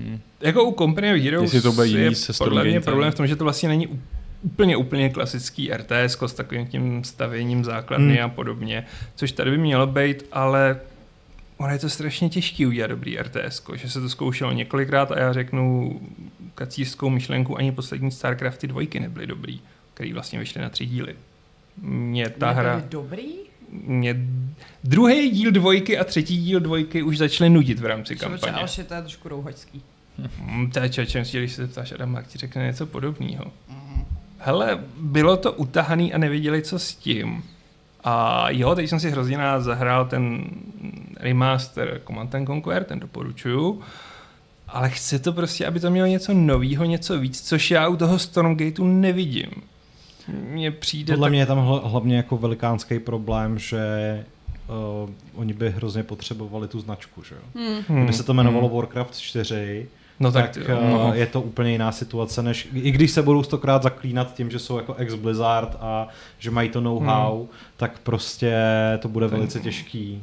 Hmm. Jako u Company of Heroes Jestli to bude jiný je se podle mě problém v tom, že to vlastně není úplně, úplně klasický RTS s takovým tím stavěním základny Hmm. a podobně, což tady by mělo být, ale ono je to strašně těžký udělat dobrý RTS, že se to zkoušelo několikrát a já řeknu kacířskou myšlenku, ani poslední StarCrafty dvojky nebyly dobrý, který vlastně vyšly na tři díly. Mě ta Nebyly hra... dobrý? Mě druhý díl dvojky a třetí díl dvojky už začaly nudit v rámci Člověče, kampaně. Alši, to je trošku rouhačský. Hmm, to je čečem, když se zeptáš Adam, jak ti řekne něco podobného. Hele, bylo to utahaný a nevěděli, co s tím. A jo, teď jsem si hrozně rád zahrál ten remaster Command and Conquer, ten doporučuju. Ale chce to prostě, aby to mělo něco nového, něco víc, což já u toho Stormgateu nevidím. Mně přijde Podle tak... mě je tam hl- hlavně jako velikánský problém, že uh, oni by hrozně potřebovali tu značku, že jo? Hmm. Hmm. Kdyby se to jmenovalo Warcraft 4, No tak, tak, uh, no. je to úplně jiná situace, než i když se budou stokrát zaklínat tím, že jsou jako ex-Blizzard a že mají to know-how, Hmm. tak prostě to bude Tak- velice těžký.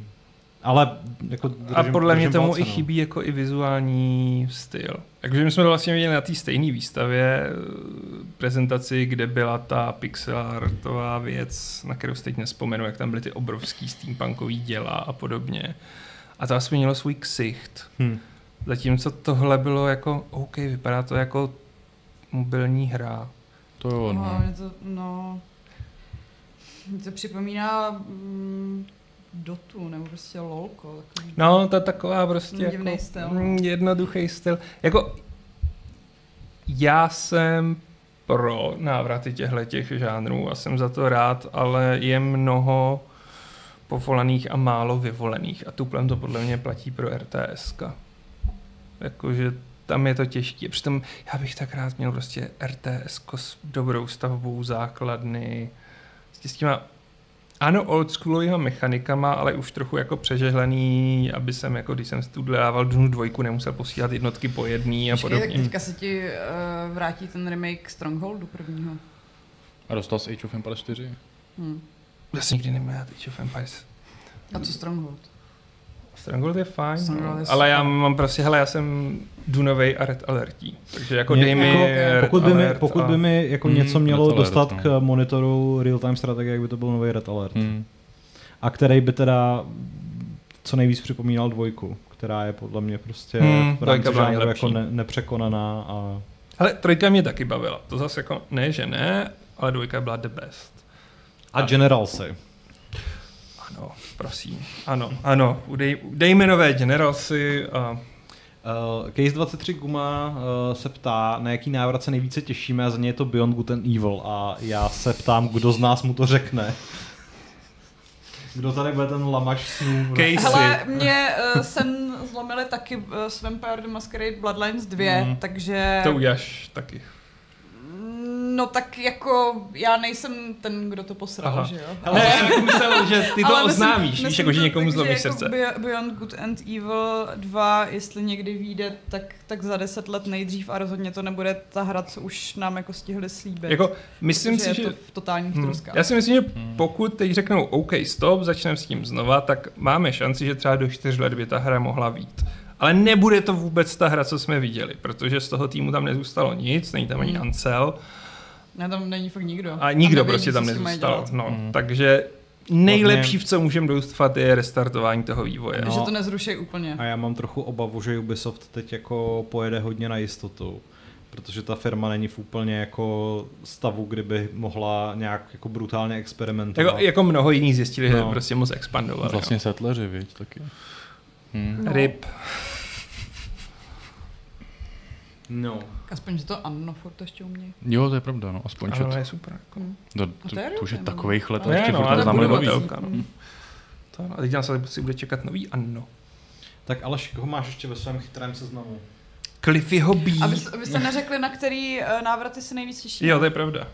Ale jako A držím- podle mě tomu palce, i no. chybí jako i vizuální styl. Takže my jsme to vlastně viděli na té stejné výstavě, eh, prezentaci, kde byla ta pixel artová věc, na kterou si teď nespomenu, jak tam byly ty obrovský steampunkový děla a podobně. A to aspoň mělo svůj ksicht. Hm. Zatímco tohle bylo jako, OK, vypadá to jako mobilní hra. To jo, No, no. to, no, to připomíná mm, Dotu, nebo prostě LOLko. Takový. No, to je taková prostě jako, styl. mm, jednoduchý styl. Jako, já jsem pro návraty těchto těch žánrů a jsem za to rád, ale je mnoho povolaných a málo vyvolených a tuplem to podle mě platí pro RTS. Jakože tam je to těžké. Přitom já bych tak rád měl prostě RTS s dobrou stavbou základny, s těma ano, oldschoolovýma mechanikama, ale už trochu jako přežehlený, aby jsem, jako když jsem tu dával Dunu dvojku, nemusel posílat jednotky po jedný a Počkej, tak podobně. teďka se ti uh, vrátí ten remake Strongholdu prvního. A dostal z Age of Empires 4? Hm. Já jsem nikdy neměl Age of Empires. A co Stronghold? Stronghold je fajn, Stronghold no. ale já mám prostě, hele, já jsem Dunovej a Red Alertí. Takže jako Mě- dej mi jako- Red Pokud by mi, pokud a... by mi jako Hmm, něco mělo Red Alert, dostat no. k monitoru real-time strategie, jak by to byl nový Red Alert. Hmm. A který by teda co nejvíc připomínal dvojku, která je podle mě prostě Hmm, v rámci žánru jako ne, nepřekonaná a Hele, trojka mě taky bavila. To zase jako, ne, že ne, ale dvojka byla the best. a Generalsy. Prosím. Ano, ano. Dej, dejme nové generalsy a Uh, Case 23 Guma uh, se ptá, na jaký návrat se nejvíce těšíme a za ně je to Beyond Good and Evil a já se ptám, kdo z nás mu to řekne. Kdo tady bude ten lamaš snů? Casey. Hele, mě uh, sen zlomili taky uh, s Vampire the Masquerade Bloodlines 2, Mhm. takže... to uděláš taky. No tak jako já nejsem ten, kdo to posral, Aha. že jo? Ale já jsem jako myslel, že ty to Ale myslím- oznámíš, víš, myslím jako že někomu zlomíš srdce. Jako Be- Beyond Good and Evil 2, jestli někdy vyjde, tak, tak za deset let nejdřív a rozhodně to nebude ta hra, co už nám jako stihli slíbit. Jako, myslím si, je že... to v totálních Hmm. Já si myslím, že pokud teď řeknou OK, stop, začneme s tím znova, tak máme šanci, že třeba do čtyř let by ta hra mohla být. Ale nebude to vůbec ta hra, co jsme viděli, protože z toho týmu tam nezůstalo nic, není tam ani Hmm. Ne, tam není fakt nikdo. a nikdo nevědí, prostě tam nezůstal. No, Hmm. Takže nejlepší, v co můžeme doufat, je restartování toho vývoje. No. Že to nezruší úplně. A já mám trochu obavu, že Ubisoft teď jako pojede hodně na jistotu, protože ta firma není v úplně jako stavu, kdyby mohla nějak jako brutálně experimentovat. Jako, jako mnoho jiných zjistili, že No. prostě moc expandovali. Vlastně no. setleři, viď, taky. Hmm. No. RIP. No. Aspoň, že to Anno furt ještě umějí. Jo, to je pravda, no, aspoň Ale čet. je super. Jako. Hm. To, A to, to je to už je no. takových let, Ale ještě no, furt ale neznáme nový. no. To, ano. a teď nás se si bude čekat nový Anno. Tak Aleš, koho máš ještě ve svém chytrém seznamu? Cliffyho B. A vy, vy jste neřekli, na který uh, návraty se nejvíc těší? Jo, to je pravda.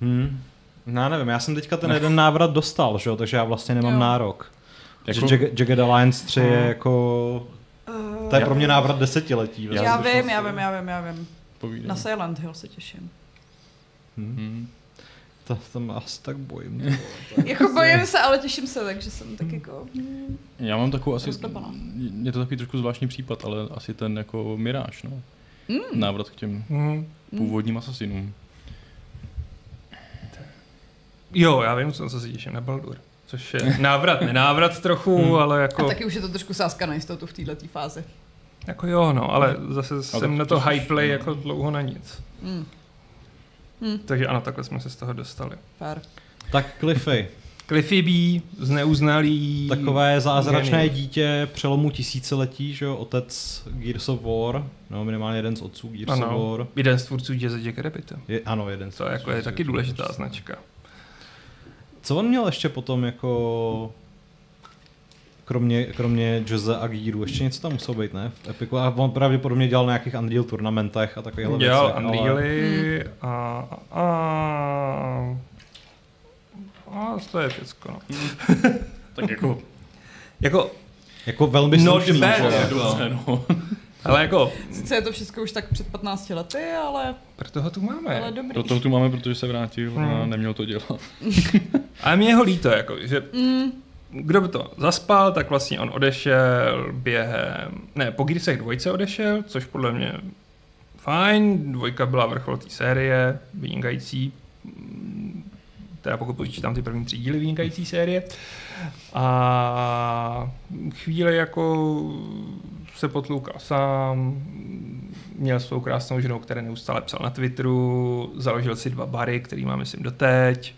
Hmm. No, já nevím, já jsem teďka ten jeden návrat dostal, že jo, takže já vlastně nemám Jo. nárok. Jako-. Jagged, Alliance 3 je jako... Uh, To je pro mě návrat desetiletí. Já skutečnosti. vím, já vím, já vím, já vím. Povídej. Na Silent Hill se těším. Hmm. Hmm. To, mě asi tak bojím. Jako bojím se, ale těším se, takže jsem tak jako... hm. Já mám takovou asi, je to takový trošku zvláštní případ, ale asi ten jako Miráž, no. Mm. Návrat k těm Mhm. původním asasinům. Jo, já vím, co, se těším na Baldur. Což je návrat, nenávrat trochu, Hmm. ale A jako, taky už je to trošku sázka na jistotu v této fázi. Jako jo, no, ale zase jsem tak na to hype play no. jako dlouho na nic. Hm. Hm, Takže ano, takhle jsme se z toho dostali. fair. Tak Cliffy, Cliffy B, zneuznalý... Takové zázračné genius. dítě přelomu tisíciletí, že jo, otec Gears of War, no minimálně jeden z otců Gears of Ano, War. jeden z tvůrců Jazza Jacka Rabbita. Je, ano, jeden z To jako je taky důležitá značka. Co on měl ještě potom jako kromě, kromě Jose a Gíru, ještě něco tam muselo být, ne? V Epiku. A on pravděpodobně dělal na nějakých Unreal turnamentech a takovýchhle Dělal věcech, ale- Unreally a, a, a to je všecko, no. Tak jako, Jako, Jako velmi Not slušný, bad, že jo? jo. dobře, no. ale jako, Sice je to všechno už tak před 15 lety, ale, proto ho tu máme. ale dobrý. Proto ho tu máme, protože se vrátil a Hmm. neměl to dělat. Ale mě je ho líto, jako, že Mm, kdo by to zaspal, tak vlastně on odešel během, ne, po Gearsech dvojce odešel, což podle mě fajn, dvojka byla vrchol té série, vynikající, Mm, teda pokud počítám ty první tři díly vynikající série. A chvíli jako se potloukal sám, měl svou krásnou ženou, která neustále psal na Twitteru, založil si dva bary, který má myslím doteď.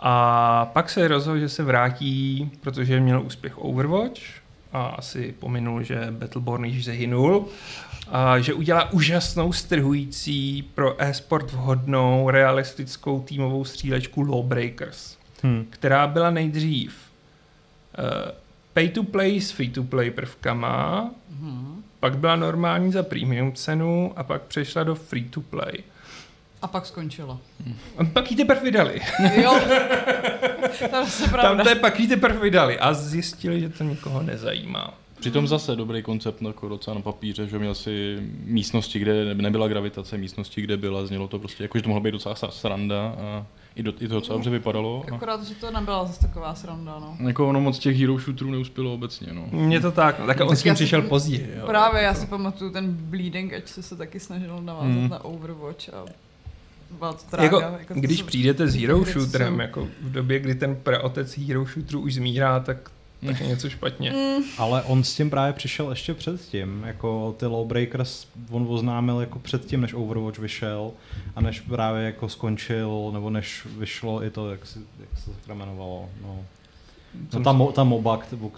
A pak se rozhodl, že se vrátí, protože měl úspěch Overwatch a asi pominul, že Battleborn již zahynul. A že udělá úžasnou, strhující, pro e-sport vhodnou, realistickou týmovou střílečku Lawbreakers, Hm. která byla nejdřív uh, pay to play s free to play prvkama, mhm. pak byla normální za premium cenu a pak přešla do free to play. A pak skončila. A pak ji teprve vydali. Jo, to je zase Tam pravda. to je pak ji teprve vydali a zjistili, že to nikoho nezajímá. Přitom zase dobrý koncept jako docela na papíře, že měl si místnosti, kde nebyla gravitace, místnosti, kde byla, znělo to prostě, jako že to mohla být docela sranda a i, do, i to docela dobře vypadalo. A Akorát, že to nebyla zase taková sranda, no. jako ono moc těch hero shooterů neuspělo obecně, no. Mně to tak, no, tak on s tím si- přišel později. Jo. Právě, já si pamatuju ten Bleeding Edge, se se taky snažil navázat Mm. na Overwatch a byla to trága. Jako, jako to když jsou- přijdete s hero shooterem, jsou- jako v době, kdy ten praotec hero shooterů už zmírá, tak, tak je něco špatně. Mm, Ale on s tím právě přišel ještě předtím, jako ty Lawbreakers on oznámil jako předtím, než Overwatch vyšel a než právě jako skončil, nebo než vyšlo i to, jak, si, jak se to jmenovalo, no. No ta, mo, ta MOBA, kterou,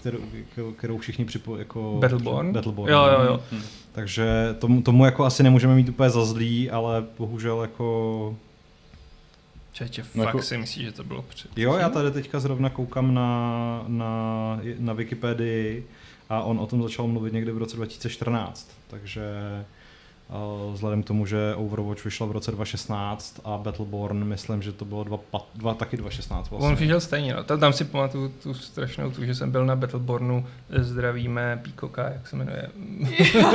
kterou, všichni připo, jako... Battleborn? Battleborn. Jo, no. jo, jo. Hm. Takže tomu, tomu jako asi nemůžeme mít úplně za zlý, ale bohužel jako... Čeče, fakt No jako- si myslíš, že to bylo před. Jo, já tady teďka zrovna koukám na, na, na Wikipedii a on o tom začal mluvit někdy v roce 2014, takže vzhledem k tomu, že Overwatch vyšel v roce 2016 a Battleborn, myslím, že to bylo dva, dva taky 2016 On vlastně. přišel stejně, no. tam, si pamatuju tu strašnou tu, že jsem byl na Battlebornu, zdravíme Píkoka, jak se jmenuje. Uh,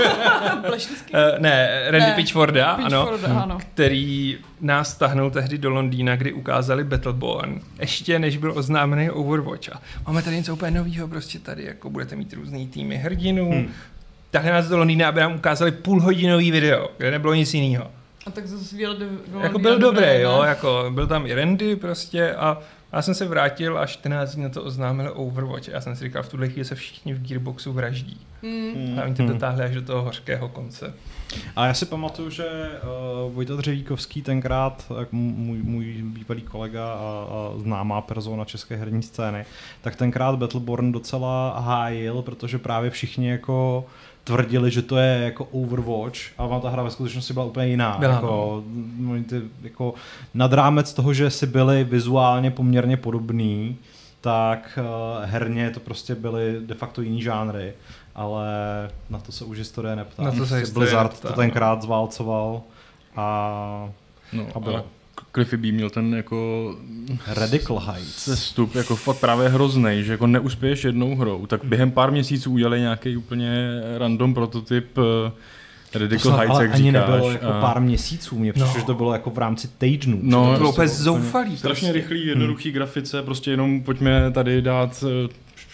ne, Randy Ne, Pitchforda, ano. Pitchforda, ano. který nás tahnul tehdy do Londýna, kdy ukázali Battleborn, ještě než byl oznámený Overwatch. A máme tady něco úplně nového, prostě tady jako budete mít různý týmy hrdinů. Hmm. Tahli nás do Londýna, aby nám ukázali půlhodinový video, kde nebylo nic jiného. A tak zase věl do, Jako byl dobrý, jo, jako byl tam i Randy prostě a já jsem se vrátil a 14 dní na to oznámil Overwatch. Já jsem si říkal, v tuhle chvíli se všichni v Gearboxu vraždí. Mm. A oni to Hmm. dotáhli až do toho hořkého konce. A já si pamatuju, že uh, Vojta Dřevíkovský tenkrát, jak můj, můj bývalý kolega a, a známá persona české herní scény, tak tenkrát Battleborn docela hájil, protože právě všichni jako tvrdili, že to je jako Overwatch a vám ta hra ve skutečnosti byla úplně jiná. Byla, jako, oni ty, jako nad rámec toho, že si byli vizuálně poměrně podobný, tak uh, herně to prostě byly de facto jiný žánry, ale na to se už historie neptá. Na to se historie Blizzard neptá, to no. tenkrát zválcoval a No, A bylo. a Cliffy B měl ten jako Radical Heights. sestup jako fakt právě hrozný, že jako neuspěješ jednou hrou, tak během pár měsíců udělali nějaký úplně random prototyp eh, To Radical Heights, jak ani říkáš. nebylo jako a- pár měsíců, mně přišlo, No. že to bylo jako v rámci týdnů. No, To bylo prostě úplně zoufalý. Strašně prostě. rychlý, jednoduchý grafice, prostě jenom pojďme tady dát, eh,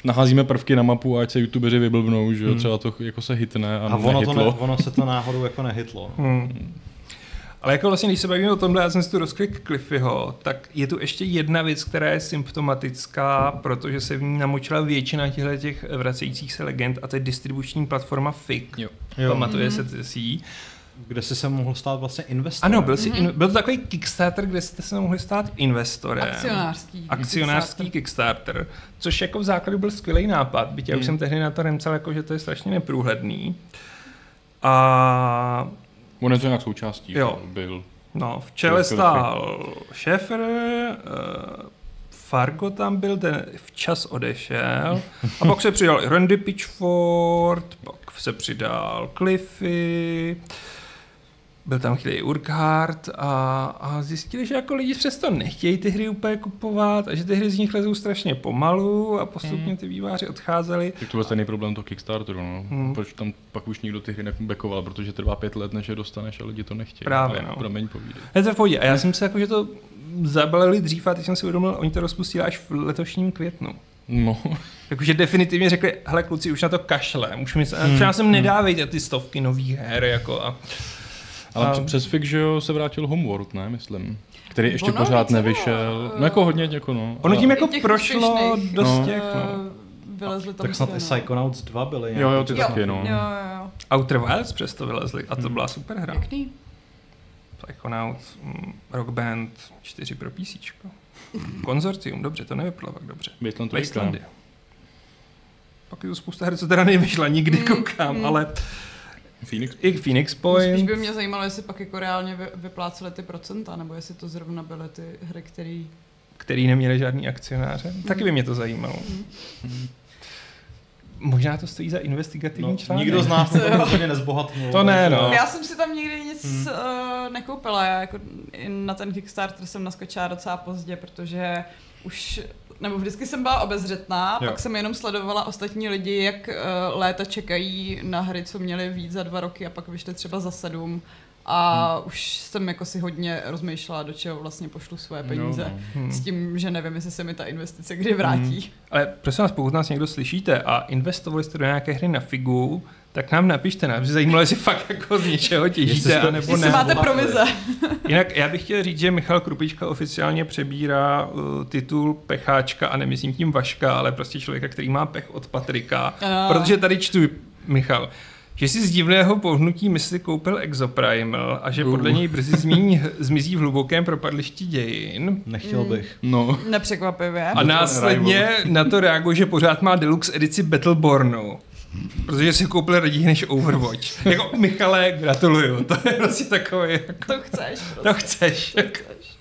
naházíme prvky na mapu, ať se youtubeři vyblbnou, že jo, Hmm. třeba to jako se hitne a, A ono, to ne, ono se to náhodou jako nehytlo. no. Hmm. Ale jako vlastně, když se bavíme o tomhle, já jsem si tu rozklik Cliffyho, tak je tu ještě jedna věc, která je symptomatická, protože se v ní namočila většina těchto těch vracejících se legend a to je distribuční platforma FIC. Jo. Jo. Pamatuje se si kde jsi se mohl stát vlastně investorem. Ano, byl, si, in, byl to takový Kickstarter, kde jste se mohli stát investorem. Akcionářský. Akcionářský Kickstarter, což jako v základu byl skvělý nápad, byť já už Hmm. jsem tehdy na to remcel, jako, že to je strašně neprůhledný. A On je to nějak součástí. Jo. Byl. No, v čele stál Šéfer, uh, Fargo tam byl, ten včas odešel. A pak se přidal Randy Pitchford, pak se přidal Cliffy, byl tam chvíli Urquhart a, a zjistili, že jako lidi přesto nechtějí ty hry úplně kupovat a že ty hry z nich lezou strašně pomalu a postupně ty výváři odcházeli. Tak to byl stejný problém toho Kickstarteru, no. Hmm. Proč tam pak už nikdo ty hry nebackoval, protože trvá pět let, než je dostaneš a lidi to nechtějí. Právě, no. Promiň, povídej. Je to v pohodě. A já jsem se jako, že to zabalili dřív a teď jsem si uvědomil, oni to rozpustili až v letošním květnu. No, Jakože definitivně řekli, hele kluci, už na to kašle, už mi se, hmm. třeba sem nedávejte ty stovky nových her, jako a... ale A- um, přes fik, že jo, se vrátil Homeworld, ne, myslím. Který ještě Ono pořád nevyšel. bylo, No jako eh, hodně, jako no. Ono tím jako prošlo úspěšných, dost No. těch, no. eh, Vylezli tam Tak snad i. Psychonauts 2 byly. Jo, jo, ty čas. taky, no. Jo, jo, jo. Outer Wilds přesto vylezli a to byla super hra. Pěkný. Psychonauts, mm, Rock Band 4 pro PC. Konzorcium, dobře, to nevypadalo tak dobře. Wasteland Wastelandy. trojka. Pak je to spousta her, co teda nevyšla, nikdy Mm, koukám, mm. ale Phoenix. i Phoenix Spíš Point. by mě zajímalo, jestli pak jako reálně vy, vypláceli ty procenta, nebo jestli to zrovna byly ty hry, které... který neměli žádný akcionáře. Taky by mě to zajímalo. Možná to stojí za investigativní No, článek. nikdo z nás to rozhodně nezbohatnul. To ne, no. Já jsem si tam nikdy nic Hmm. uh, nekoupila, já jako na ten Kickstarter jsem naskočila docela pozdě, protože už nebo vždycky jsem byla obezřetná, Jo. pak jsem jenom sledovala ostatní lidi, jak uh, léta čekají na hry, co měly víc za dva roky a pak vyšly třeba za sedm. A hmm. už jsem jako si hodně rozmýšlela, do čeho vlastně pošlu svoje peníze. Jo, no. Hmm. S tím, že nevím, jestli se mi ta investice kdy vrátí. Ale prosím vás, pokud nás někdo slyšíte a investovali jste do nějaké hry na figu, tak nám napište, nás by zajímalo, jestli fakt jako z něčeho těžíte, jste- anebo Jestli ne. máte provize. Jinak já bych chtěl říct, že Michal Krupička oficiálně přebírá uh, titul pecháčka a nemyslím tím Vaška, ale prostě člověka, který má pech od Patrika. Ano. Protože tady čtu, Michal, že si z divného pohnutí mysli koupil Exoprimal a že podle Uh. něj brzy zmíní, zmizí v hlubokém propadlišti dějin. Nechtěl Mm. bych. No, Nepřekvapivě. A následně na to reaguje, že pořád má deluxe edici Battlebornu. Protože si koupil raději než Overwatch. Jako Michale, gratuluju. To je prostě takové, jako, To chceš. Prostě. to chceš. To chceš.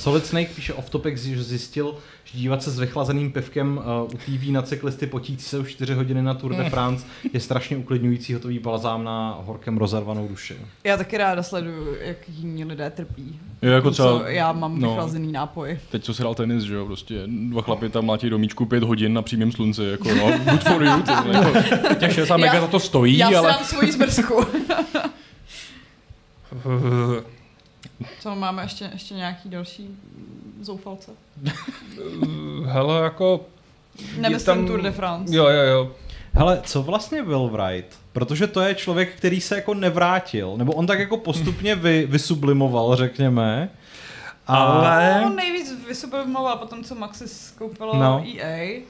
Solid Snake píše off topic, že zjistil, že dívat se s vychlazeným pivkem uh, u TV na cyklisty potící se už 4 hodiny na Tour de France je strašně uklidňující hotový balzám na horkem rozervanou duši. Já taky ráda sleduju, jak jiní lidé trpí. jo, jako třeba, Co já mám no. vychlazený nápoj. teď co si hrál tenis, že jo, prostě dva chlapy tam mlátí do míčku pět hodin na přímém slunci, jako no, good for you, ty, jako, těch 60 mega Já- za to stojí, Já ale... dám svoji zmrzku. Co máme ještě, ještě nějaký další zoufalce? hele, jako... Nemyslím tam- Tour de France. Jo, jo, jo. Hele, co vlastně Will Wright? Protože to je člověk, který se jako nevrátil, nebo on tak jako postupně vy, vysublimoval, řekněme. Ale- On nejvíc vysublimoval po tom, co Maxis koupilo No. no. EA,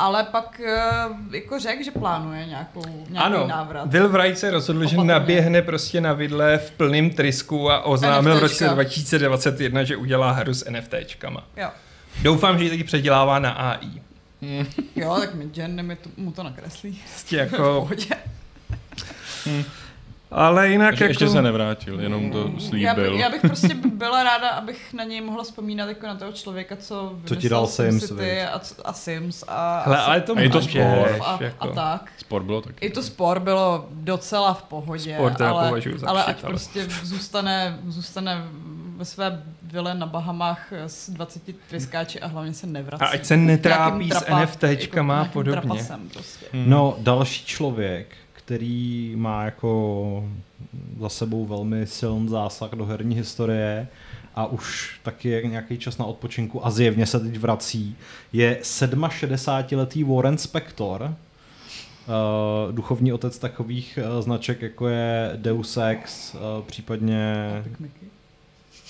ale pak eh, jako řekl, že plánuje nějakou, nějaký Ano, návrat. Will Wright se rozhodl, že Opatrně. naběhne prostě na vidle v plném trysku a oznámil v roce NFTčka. 2021, že udělá hru s NFTčkama. Jo. Doufám, že ji taky předělává na AI. jo, tak mi Jen mi to, mu to nakreslí. Prostě jako, pohodě. Ale jinak Ještě, jako... ještě se nevrátil, jenom to Já, by, slíbil. já bych prostě byla ráda, abych na něj mohla vzpomínat jako na toho člověka, co Co ti dal Sims, viď? a, a Sims a, Hele, a, ale to A je to máš, sport. a, jako. a tak. Sport bylo taky. I to spor bylo docela v pohodě, Sport teda ale, považuji za ale ať ale- prostě zůstane, zůstane ve své vile na Bahamách s 20 tryskáči a hlavně se nevrací. A ať se netrápí s NFTčkama a nějakým podobně. Prostě. No, další člověk, který má jako za sebou velmi silný zásah do herní historie a už taky je nějaký čas na odpočinku a zjevně se teď vrací, je 67-letý Warren Spector, uh, duchovní otec takových uh, značek, jako je Deus Ex, uh, případně...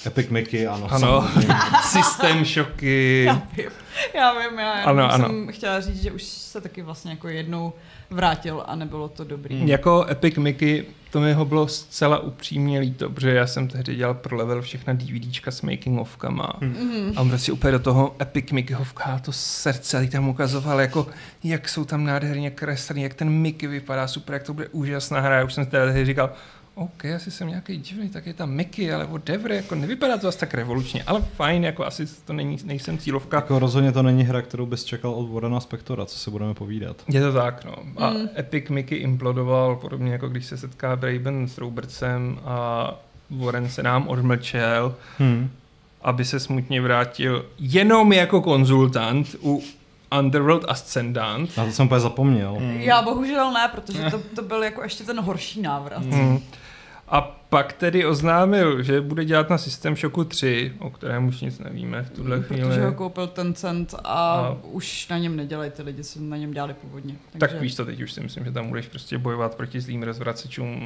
Epic Mickey, ano. Ano, systém šoky. Já vím, já vím, já Ano, ano. jsem chtěla říct, že už se taky vlastně jako jednou vrátil a nebylo to dobrý. Hmm. Jako Epic Mickey, to mi ho bylo zcela upřímně líto, protože já jsem tehdy dělal pro level všechna DVDčka s making ofkama. Mhm. A on prostě úplně do toho Epic Mickeyho vkládá to srdce, a tam ukazoval, jako, jak jsou tam nádherně kreslený, jak ten Mickey vypadá super, jak to bude úžasná hra. Já už jsem tehdy říkal, OK, asi jsem nějaký divný, tak je tam Mickey, ale whatever, jako nevypadá to asi tak revolučně, ale fajn, jako asi to není, nejsem cílovka. Jako rozhodně to není hra, kterou bys čekal od Warrena Spectora, co si budeme povídat. Je to tak, no. A Mm. Epic Mickey implodoval, podobně jako když se setká Braben s Robertsem a Warren se nám odmlčel, Hmm. aby se smutně vrátil jenom jako konzultant u Underworld Ascendant. Na to jsem úplně zapomněl. Hmm. Já bohužel ne, protože to, to byl jako ještě ten horší návrat. Mm. A pak tedy oznámil, že bude dělat na System Shocku 3, o kterém už nic nevíme v tuhle chvíli. Protože ho koupil Tencent a, A- už na něm nedělají ty lidi, co na něm dělali původně. Tak víš to, teď už si myslím, že tam budeš prostě bojovat proti zlým rozvracečům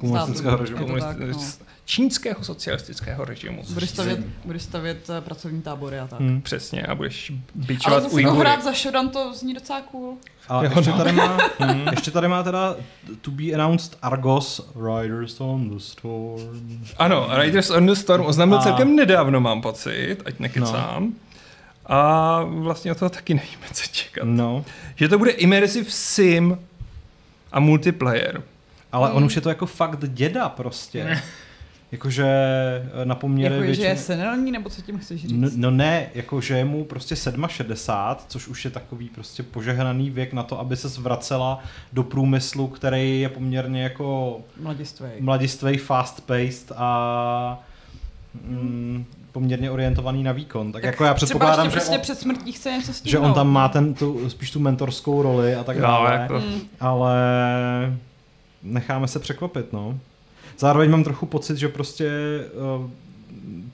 Komunistického režimu. Tak, no. čínského socialistického režimu. Budeš stavět, budeš stavět eh, pracovní tábory a tak. Hmm. Přesně, a budeš Ale bičovat zase to Ujgury. hrát za Shodan, to zní docela cool. A Jo, ještě no. tady, má, ještě tady má teda to be announced Argos Riders on the Storm. Ano, Riders on the Storm oznámil A- celkem nedávno, mám pocit, ať nekecám. A vlastně o toho taky nevíme, co čekat. No, Že to bude immersive sim a multiplayer. ale Hmm. on už je to jako fakt děda prostě. Jakože eh, na poměry Jako, že je senilní, nebo co tím chceš říct? No, no ne, jako že je mu prostě 67, což už je takový prostě požehnaný věk na to, aby se zvracela do průmyslu, který je poměrně jako Mladistvý. mladistvej, fast-paced a mm, poměrně orientovaný na výkon. Tak, tak jako já předpokládám, třeba že, prostě on, před smrtí chce něco stihnout. že on tam má ten, tu, spíš tu mentorskou roli a tak Jo, dále, jako- Mm. ale necháme se překvapit, no. Zároveň mám trochu pocit, že prostě uh,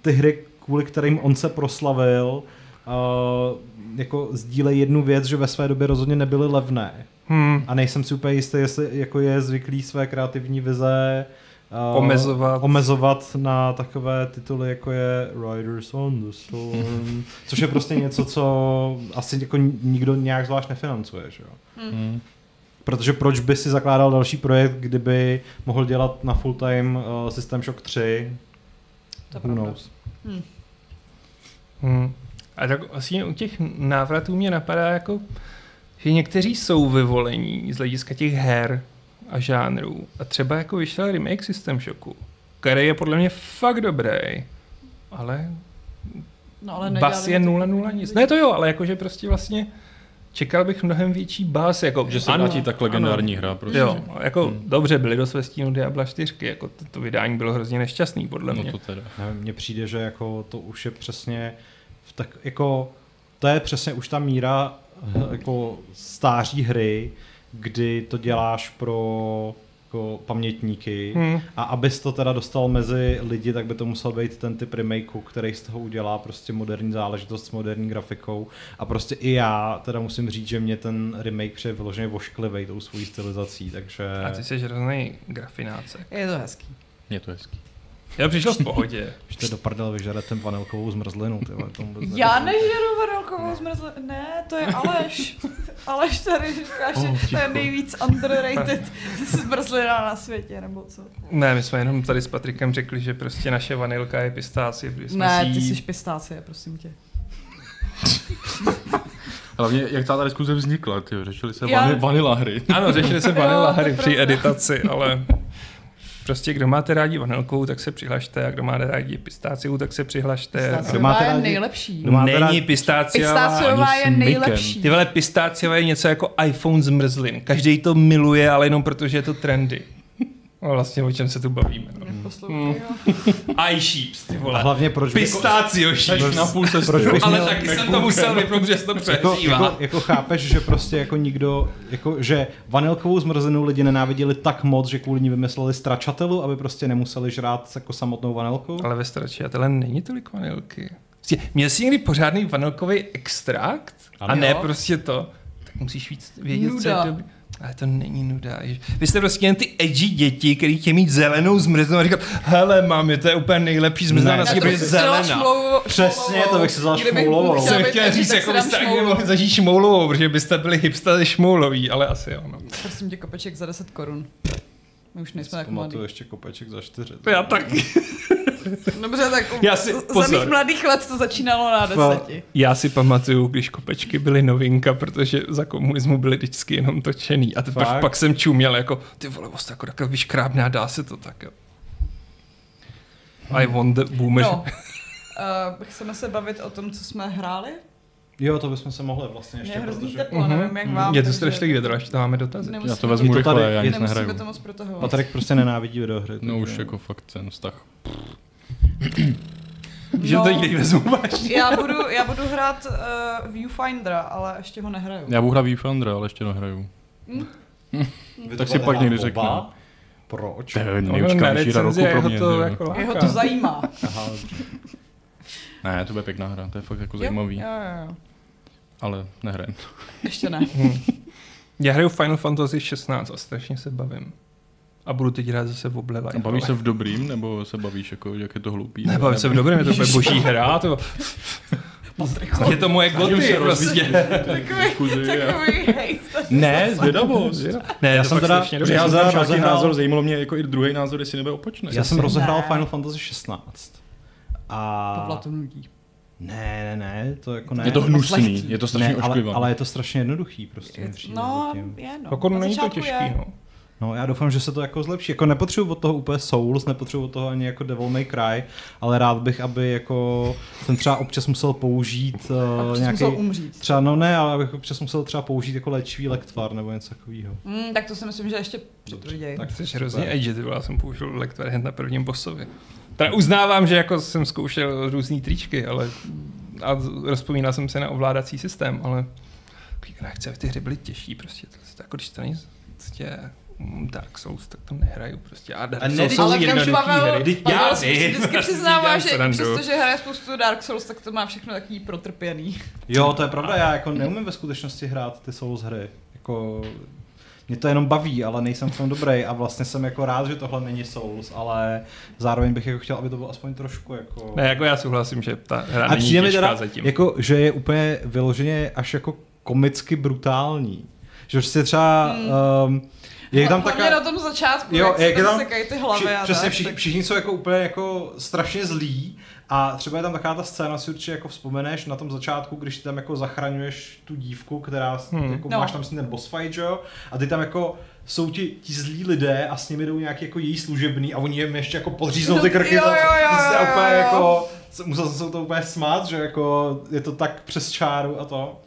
ty hry, kvůli kterým on se proslavil, uh, jako sdílej jednu věc, že ve své době rozhodně nebyly levné. Hmm. A nejsem si úplně jistý, jestli jako je zvyklý své kreativní vize uh, Omezovat. omezovat na takové tituly, jako je Riders on the Storm, což je prostě něco, co asi jako nikdo nějak zvlášť nefinancuje, že jo? Hmm. Protože proč by si zakládal další projekt, kdyby mohl dělat na full time uh, System Shock 3? To je Who pravda. knows? Hm. Hmm. A tak vlastně u těch návratů mě napadá jako, že někteří jsou vyvolení z hlediska těch her a žánrů. A třeba jako vyšel remake System Shocku, který je podle mě fakt dobrý, ale No, ale bas je nedělali to 0-0 lidi. nic. Ne to jo, ale jakože prostě vlastně čekal bych mnohem větší bas. Jako, Že se vrátí tak legendární hra. Prostě. Jo, jako Hmm. dobře, byli dost ve stínu Diabla 4, jako to, to vydání bylo hrozně nešťastný podle mě. No to teda. Mně přijde, že jako to už je přesně v tak, jako to je přesně už ta míra eh, jako stáří hry, kdy to děláš pro jako pamětníky Hmm. a abys to teda dostal mezi lidi, tak by to musel být ten typ remakeu, který z toho udělá prostě moderní záležitost s moderní grafikou a prostě i já teda musím říct, že mě ten remake přijde vyloženě vošklivej tou svojí stylizací, takže... A ty jsi hrozný grafinácek. Je to hezký. Je to hezký. Já přišel v pohodě. Už to do prdele vyžere ten vanilkovou zmrzlinu, ty vole, to vůbec Já nežeru vanilkovou zmrzlinu. Ne, to je Aleš. Aleš tady říká, že Oh, to je nejvíc underrated zmrzlina na světě, nebo co? Ne, my jsme jenom tady s Patrikem řekli, že prostě naše vanilka je pistáci. protože jsme Ne, ty jsi pistácie, prosím tě. Hlavně, jak ta diskuze vznikla, ty řešili se vanila hry. Ano, řešili se vanila hry při editaci, ale prostě kdo máte rádi vanilkou, tak se přihlašte a kdo máte rádi pistáciu, tak se přihlašte. Kdo Pistáciová máte je rádi- nejlepší. Kdo máte Není rádi- pistáciová. Pistáciová je nejlepší. Ty vole, pistáciová je něco jako iPhone zmrzlin. Každý to miluje, ale jenom protože je to trendy. No vlastně o čem se tu bavíme. No. Mm. jo. iSheeps, ty A vole. hlavně proč by- Pistácio sheeps. na půl. Proč bych Ale měl- taky jsem to musel vypnout, že to jako, jako, jako, chápeš, že prostě jako nikdo, jako, že vanilkovou zmrzlinu lidi nenáviděli tak moc, že kvůli ní vymysleli stračatelu, aby prostě nemuseli žrát jako samotnou vanilku? Ale ve stračiatele není tolik vanilky. Prostě, Měl jsi někdy pořádný vanilkový extrakt? Ano. a ne prostě to. Tak musíš víc vědět, co je Nuda. To. Ale to není nuda. Vy jste prostě jen ty edgy děti, který chtějí mít zelenou zmrzlinu a říkat, hele mami, to je úplně nejlepší zmrzlina Ne, na světě, protože je zelená. šmlouvo- Přesně, to bych si vzal Kdybych šmoulovou. chtěla Jsem chtěl říct, jako byste taky šmoulovou. mohli zažít šmoulovou, protože byste byli hipsteři šmouloví, ale asi jo, no. Prosím tě, kopeček za 10 korun. My už nejsme tak mladí. Ještě kopeček za čtyři. Já taky. Dobře, tak Já si- za pozor. mých mladých let to začínalo na deseti. Já si pamatuju, když kopečky byly novinka, protože za komunismu byly vždycky jenom točený. A teprve pak jsem čuměl jako, ty vole, vlastně jako takhle vyškrábná, dá se to tak, jo. I want the boomer. No. Uh, chceme se bavit o tom, co jsme hráli? Jo, to bychom se mohli vlastně ještě, je hrozný protože... teplo, nevím jak vám. Je to takže- strašně vědro, až máme dotazy. Nemusíme Já to vezmu rychle, tady- já nic Nemusíme nehraju. to moc protahovat. Patrik prostě nenávidí videohry. No už jako fakt ten vztah. Že to teď vezmu vážně. já, budu, já budu hrát uh, Viewfindera, ale ještě ho nehraju. Já budu hrát Viewfinder, ale ještě nehraju. Vy Tak to si pak někdy řekneme. Proč? To je No, na hra roku pro jeho mě. to jako Jeho to zajímá. Aha. Ne, to bude pěkná hra, to je fakt jako Jo, zajímavý, Jo, jo, jo. ale nehrajem. Ještě ne. Hm. Já hraju Final Fantasy 16 a strašně se bavím. A budu teď hrát zase v Oblivion. A bavíš se v dobrým, nebo se bavíš jako, jak je to hloupý? Ne, bavím se v dobrém, je to úplně boží hra. To... Je to moje goty, prostě. Takový, takový. Ne, zvědavost. Ne, Já já jsem teda- Já rozehrál- názor, zajímalo mě jako i druhý názor, jestli nebude opočne. Já jsem Ne. rozehrál Final Fantasy 16. A... To Platu nudí. Ne, ne, ne, to jako ne. Je to hnusný, je to strašně ne, ale, ale je to strašně jednoduchý prostě. Je- No, je no. Jako není to těžký, je. no. No já doufám, že se to jako zlepší. Jako nepotřebuji od toho úplně Souls, nepotřebuji od toho ani jako Devil May Cry, ale rád bych, aby jako jsem třeba občas musel použít uh, nějaký... musel umřít. Třeba, no ne, ale abych občas musel třeba použít jako léčivý lektvar nebo něco takového. Mm, tak to si myslím, že ještě přitvrději. tak Jsi hrozně edgy, ty já jsem použil lektor hned na prvním bossovi. Teda uznávám, že jako jsem zkoušel různý tričky, ale a rozpomínal jsem se na ovládací systém, ale nechce, ty hry byly těžší, prostě to, to jako když to není prostě Dark Souls, tak to nehraju prostě. A Dark A Souls jsou ale jednoduchý Pavel, hry. Pavel Já si vždycky prostě přiznává, že přestože hraje spoustu Dark Souls, tak to má všechno takový protrpěný. Jo, to je pravda, já jako neumím ve skutečnosti hrát ty Souls hry. Jako, mě to jenom baví, ale nejsem v tom dobrý a vlastně jsem jako rád, že tohle není Souls, ale zároveň bych jako chtěl, aby to bylo aspoň trošku jako... Ne, jako já souhlasím, že ta hra a není těžká teda, zatím. jako, že je úplně vyloženě až jako komicky brutální. Že prostě třeba... Um, je tam taká... na tom začátku, Jo, jak, jak je tam ty hlavy Vši, a přesně, tak, všichni, tak- všichni jsou jako úplně jako strašně zlí a třeba je tam taková ta scéna, si určitě jako vzpomeneš na tom začátku, když ty tam jako zachraňuješ tu dívku, která Hmm. jako No. máš tam s ní ten boss fight, že jo? A ty tam jako jsou ti, ti zlí lidé a s nimi jdou nějaký jako její služebný a oni jim ještě jako podříznou ty krky. Jo, to- jo, jo, to se jo, úplně jo. jako, musel jsem se to úplně smát, že jako je to tak přes čáru a to.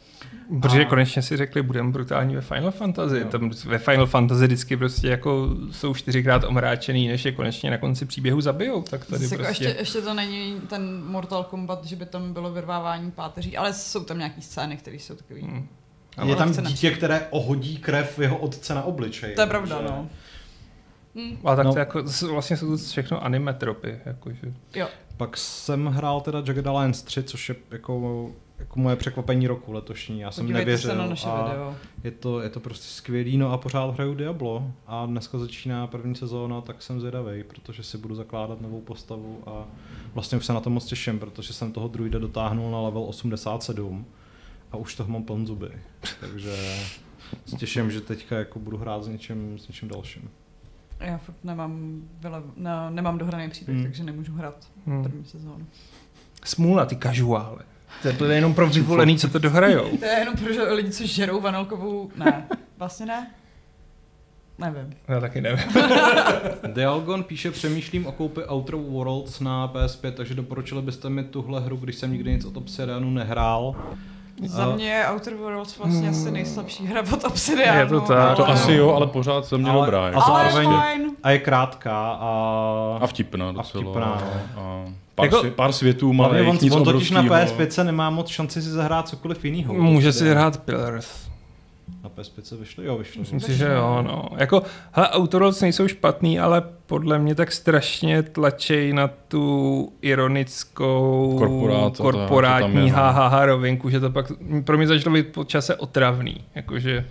Protože A- konečně si řekli, budeme brutální ve Final Fantasy. Jo. Tam ve Final Fantasy vždycky prostě jako jsou čtyřikrát omráčený, než je konečně na konci příběhu zabijou. Tak tady Jako prostě... ještě, ještě to není ten Mortal Kombat, že by tam bylo vyrvávání páteří, ale jsou tam nějaký scény, které jsou takový. Hmm. A je tam dítě, které ohodí krev jeho otce na obličej. To je pravda, takže- no. Hm, A tak No. to jako, vlastně jsou to všechno animetropy. Jakože. jo. Pak jsem hrál teda Jagged Alliance 3, což je jako, jako moje překvapení roku letošní. Já jsem Podívejte nevěřil. se na naše a video. je, to, je to prostě skvělý, no a pořád hraju Diablo. A dneska začíná první sezóna, tak jsem zvědavý, protože si budu zakládat novou postavu a vlastně už se na to moc těším, protože jsem toho druida dotáhnul na level 87 a už toho mám pln zuby. Takže se těším, že teďka jako budu hrát s něčím, s něčím dalším. Já furt nemám, vyle, ne, nemám dohraný příběh, Hmm. takže nemůžu hrát Hmm. první sezónu. Smůla, ty kažuále. To je jenom pro vyvolený, co to dohrajou. To je jenom pro že lidi, co žerou vanilkovou... Ne, vlastně ne. Nevím. Já taky nevím. Dialgon píše, přemýšlím o koupi Outer Worlds na PS5, takže doporučili byste mi tuhle hru, když jsem nikdy nic od Obsidianu nehrál. Za A- mě je Outer Worlds vlastně asi nejslabší hra od Obsidianu. Je to tak. To Ale- asi jo, ale pořád za mě Ale- dobrá. a Jako. Ale zároveň- je fajn. A je krátká a... A vtipná docela. vtipná, no. A pár, Jako- svě, pár světů Hlavně malých, on, nic on totiž na obrovskýho. PS5 nemá moc šanci si zahrát cokoliv jiného. Může si hrát Pillars. Na PS5 vyšly? Jo, vyšly. Myslím si, že jo, no. Jako, hele, Outer nejsou špatný, ale podle mě tak strašně tlačej na tu ironickou Korporát, korporátní no. hahaha rovinku, že to pak pro mě začalo být po čase otravný. Jakože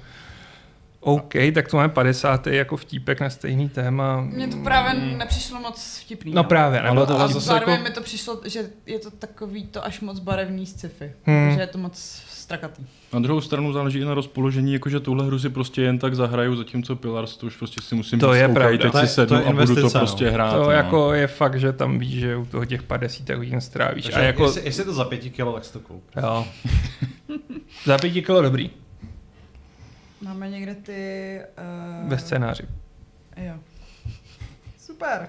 OK, tak to máme 50. jako vtípek na stejný téma. Mně to právě nepřišlo moc vtipný. No právě, Ale nebo to A zase... zároveň jako- mi to přišlo, že je to takový to až moc barevný sci-fi. Hmm. Že je to moc strakatý. Na druhou stranu záleží i na rozpoložení, jakože tuhle hru si prostě jen tak zahraju, zatímco Pillars to už prostě si musím To je pravda. teď To je- si sednu to je a budu to investice, no. prostě hrát. To no. jako je fakt, že tam víš, že u toho těch 50 hodin strávíš. Takže A jako, jestli, jestli je to za pěti kilo, tak si to koup. jo. Za pěti kilo dobrý, Máme někde ty... Uh... ve scénáři. Jo. Super.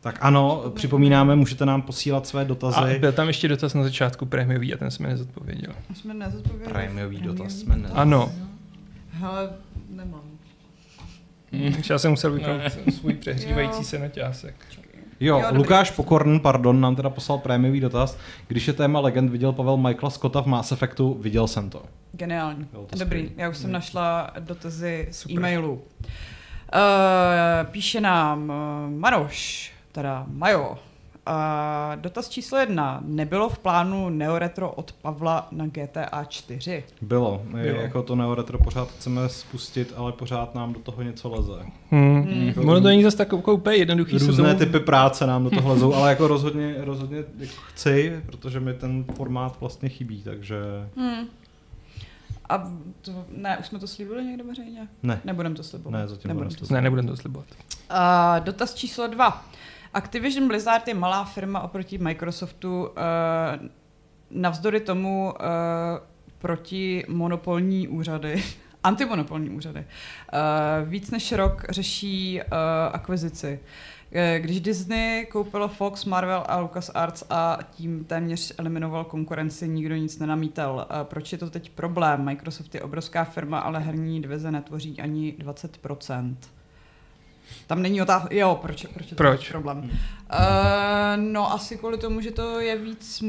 Tak ano, připomínáme, můžete nám posílat své A dotazy. byl tam ještě dotaz na začátku prémiový a ten jsme nezodpověděl. My jsme nezodpověděli. Prémiový dotaz jsme dotaz. ne- Ano. Hele, nemám. Já jsem musel vypnout svůj přehřívající Jo. se noťásek. Jo, Jo. Lukáš Pokorn, pardon, nám teda poslal prémiový dotaz. Když je téma legend, viděl Pavel Michaela Scotta v Mass Effectu, viděl jsem to. Geniální. To Dobrý, skvělý. já už jsem našla dotazy z Super. e-mailu. Uh, píše nám uh, Maroš, teda Majo. Uh, dotaz číslo jedna. Nebylo v plánu Neoretro od Pavla na GTA 4? Bylo. My Jo. jako to Neoretro pořád chceme spustit, ale pořád nám do toho něco leze. Hmm. Hmm. Ono to není zase tak úplně jednoduchý. Různé tomu- typy práce nám do toho lezou, ale jako rozhodně, rozhodně jako chci, protože mi ten formát vlastně chybí, takže Hmm. A to, ne, už jsme to slíbili někde veřejně? ne. Nebudem to slibovat. Ne, zatím Nebudem budem to slibovat. Ne, nebudem to slibovat. Uh, dotaz číslo dva. Activision Blizzard je malá firma oproti Microsoftu. Uh, navzdory tomu uh, proti monopolní úřady, antimonopolní úřady, uh, víc než rok řeší akvizici. Eh, Když Disney koupilo Fox, Marvel a LucasArts a tím téměř eliminoval konkurenci, nikdo nic nenamítal. Eh, Proč je to teď problém? Microsoft je obrovská firma, ale herní divize netvoří ani 20%. Tam není otázka, jo, proč, proč je to Proč? problém? Uh, no asi kvůli tomu, že to je víc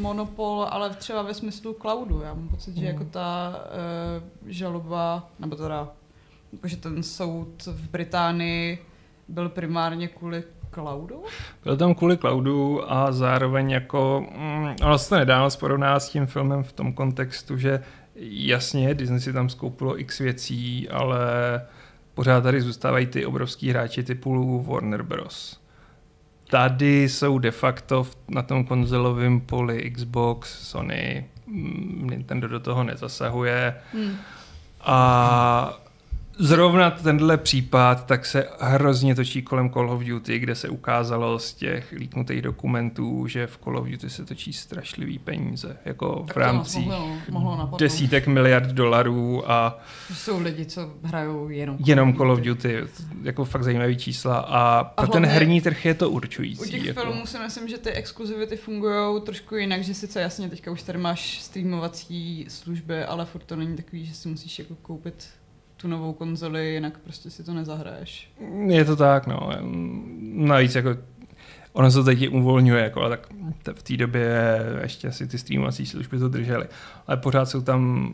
monopol, ale třeba ve smyslu cloudu. Já mám pocit, že jako ta uh, žaloba, nebo teda, jako že ten soud v Británii byl primárně kvůli cloudu? Byl tam kvůli cloudu a zároveň jako, mm, ono se to nedá s tím filmem v tom kontextu, že jasně, Disney si tam skoupilo x věcí, ale pořád tady zůstávají ty obrovský hráči typu Warner Bros. Tady jsou de facto na tom konzolovém poli Xbox, Sony, mm, Nintendo do toho nezasahuje. Hmm. A zrovna tenhle případ tak se hrozně točí kolem Call of Duty, kde se ukázalo z těch líknutých dokumentů, že v Call of Duty se točí strašlivý peníze, jako v Tak rámci mohlo, mohlo napadnout. desítek miliard dolarů a Jsou lidi, co hrajou jenom jenom Call of Duty, jako fakt zajímavý čísla a pro ten herní trh je to U určující. těch jako. filmů si myslím, že ty exkluzivity fungují trošku jinak, že sice jasně teďka už tady máš streamovací služby, ale furt to není takový, že si musíš jako koupit tu novou konzoli, jinak prostě si to nezahraješ. Je to tak, no. Navíc jako ono se to teď uvolňuje, jako, ale tak v té době ještě asi ty streamovací služby to držely. Ale pořád jsou tam